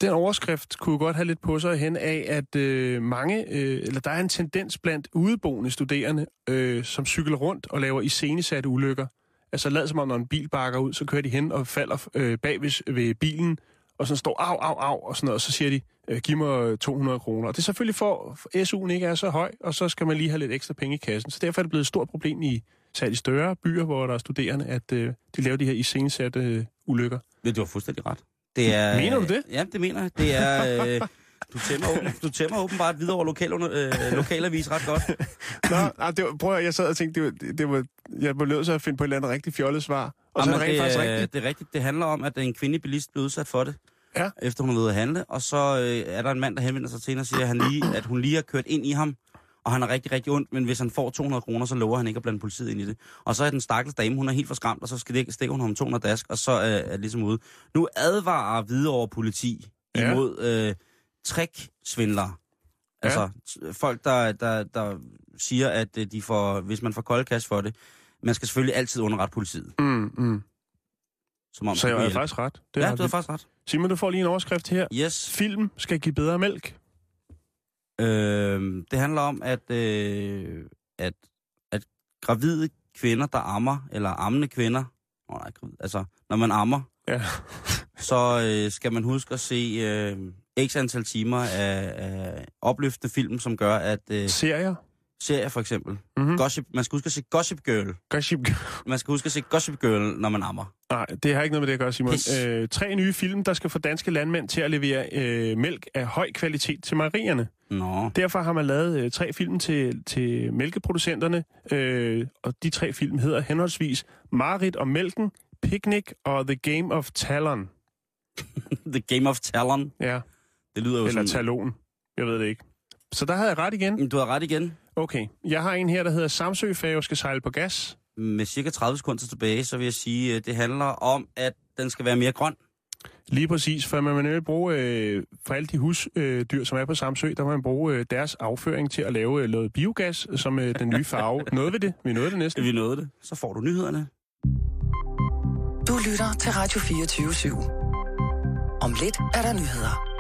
den overskrift kunne godt have lidt på sig hen af, at øh, mange, øh, eller der er en tendens blandt udeboende studerende, øh, som cykler rundt og laver iscenesatte ulykker. Altså lad som om, når en bil bakker ud, så kører de hen og falder øh, bag ved, ved bilen, og så står au, au, au, og sådan noget, og så siger de, øh, giv mig 200 kroner. Og det er selvfølgelig for, for SU'en ikke er så høj, og så skal man lige have lidt ekstra penge i kassen. Så derfor er det blevet et stort problem i særligt større byer, hvor der er studerende, at øh, de laver de her iscenesatte øh, ulykker. Ja, du har fuldstændig ret. Det er, [LAUGHS] Mener du det? Ja, det mener jeg. Det er... Øh, du tæmmer, åben, du tæmmer åbenbart videre over lokal, øh, lokalavis ret godt. [LAUGHS] Nå, nej, det var, prøv at, jeg sad og tænkte, det var, det var, jeg var nødt til at finde på et eller andet rigtig fjollet svar. Og så er Jamen, det rent faktisk det, rigtigt. det er rigtigt. Det handler om, at en kvindelig bilist blev udsat for det. Ja. Efter hun er ude at handle. Og så øh, er der en mand, der henvender sig til hende og siger, at, han lige, at hun lige har kørt ind i ham. Og han er rigtig, rigtig ondt, men hvis han får 200 kroner, så lover han ikke at blande politiet ind i det. Og så er den stakkels dame, hun er helt forskræmt, og så skal det, stikker hun ham 200 dask, og så er, er det ligesom ude. Nu advarer Hvidovre politi Ja. imod øh, trick-svindlere. Altså t- folk, der, der, der siger, at øh, de får, hvis man får kolde kasse for det, man skal selvfølgelig altid underrette politiet. Mm, mm. Som om Så det jeg hjælpe. faktisk ret. Det Ja, er du har ret. faktisk ret. Simon, du får lige en overskrift her. Yes. Film skal give bedre mælk. Øh, det handler om, at, øh, at, at gravide kvinder, der ammer, eller ammende kvinder, oh, nej, altså når man ammer, Ja. [LAUGHS] så øh, skal man huske at se øh, x antal timer af, af opløftende film, som gør, at øh, Serier. Serier for eksempel. Mhm. Mm-hmm. Gossip, man skal huske at se Gossip Girl. Gossip Man skal huske at se Gossip Girl, når man ammer. Nej, det har ikke noget med det at gøre, Simon. Pis. Øh, tre nye film, der skal få danske landmænd til at levere øh, mælk af høj kvalitet til mejerierne. Nå. Derfor har man lavet øh, tre film til, til mælkeproducenterne, øh, og de tre film hedder henholdsvis Marit og Mælken, Picnic og The Game of Talon. [LAUGHS] The Game of Talon. Ja, Det lyder jo eller sådan... Talon. Jeg ved det ikke. Så der havde jeg ret igen. Du har ret igen. Okay, jeg har en her, der hedder Samsø Færge skal sejle på gas. Med cirka 30 sekunder tilbage, så vil jeg sige, at det handler om, at den skal være mere grøn. Lige præcis, for man vil bruge, øh, for alle de husdyr, øh, som er på Samsø, der må man bruge øh, deres afføring til at lave øh, noget biogas, som øh, den nye farve. [LAUGHS] Nåede vi det? Vi nåede det næsten. Vi nåede det. Så får du nyhederne. Du lytter til Radio 24 /7. Om lidt er der nyheder.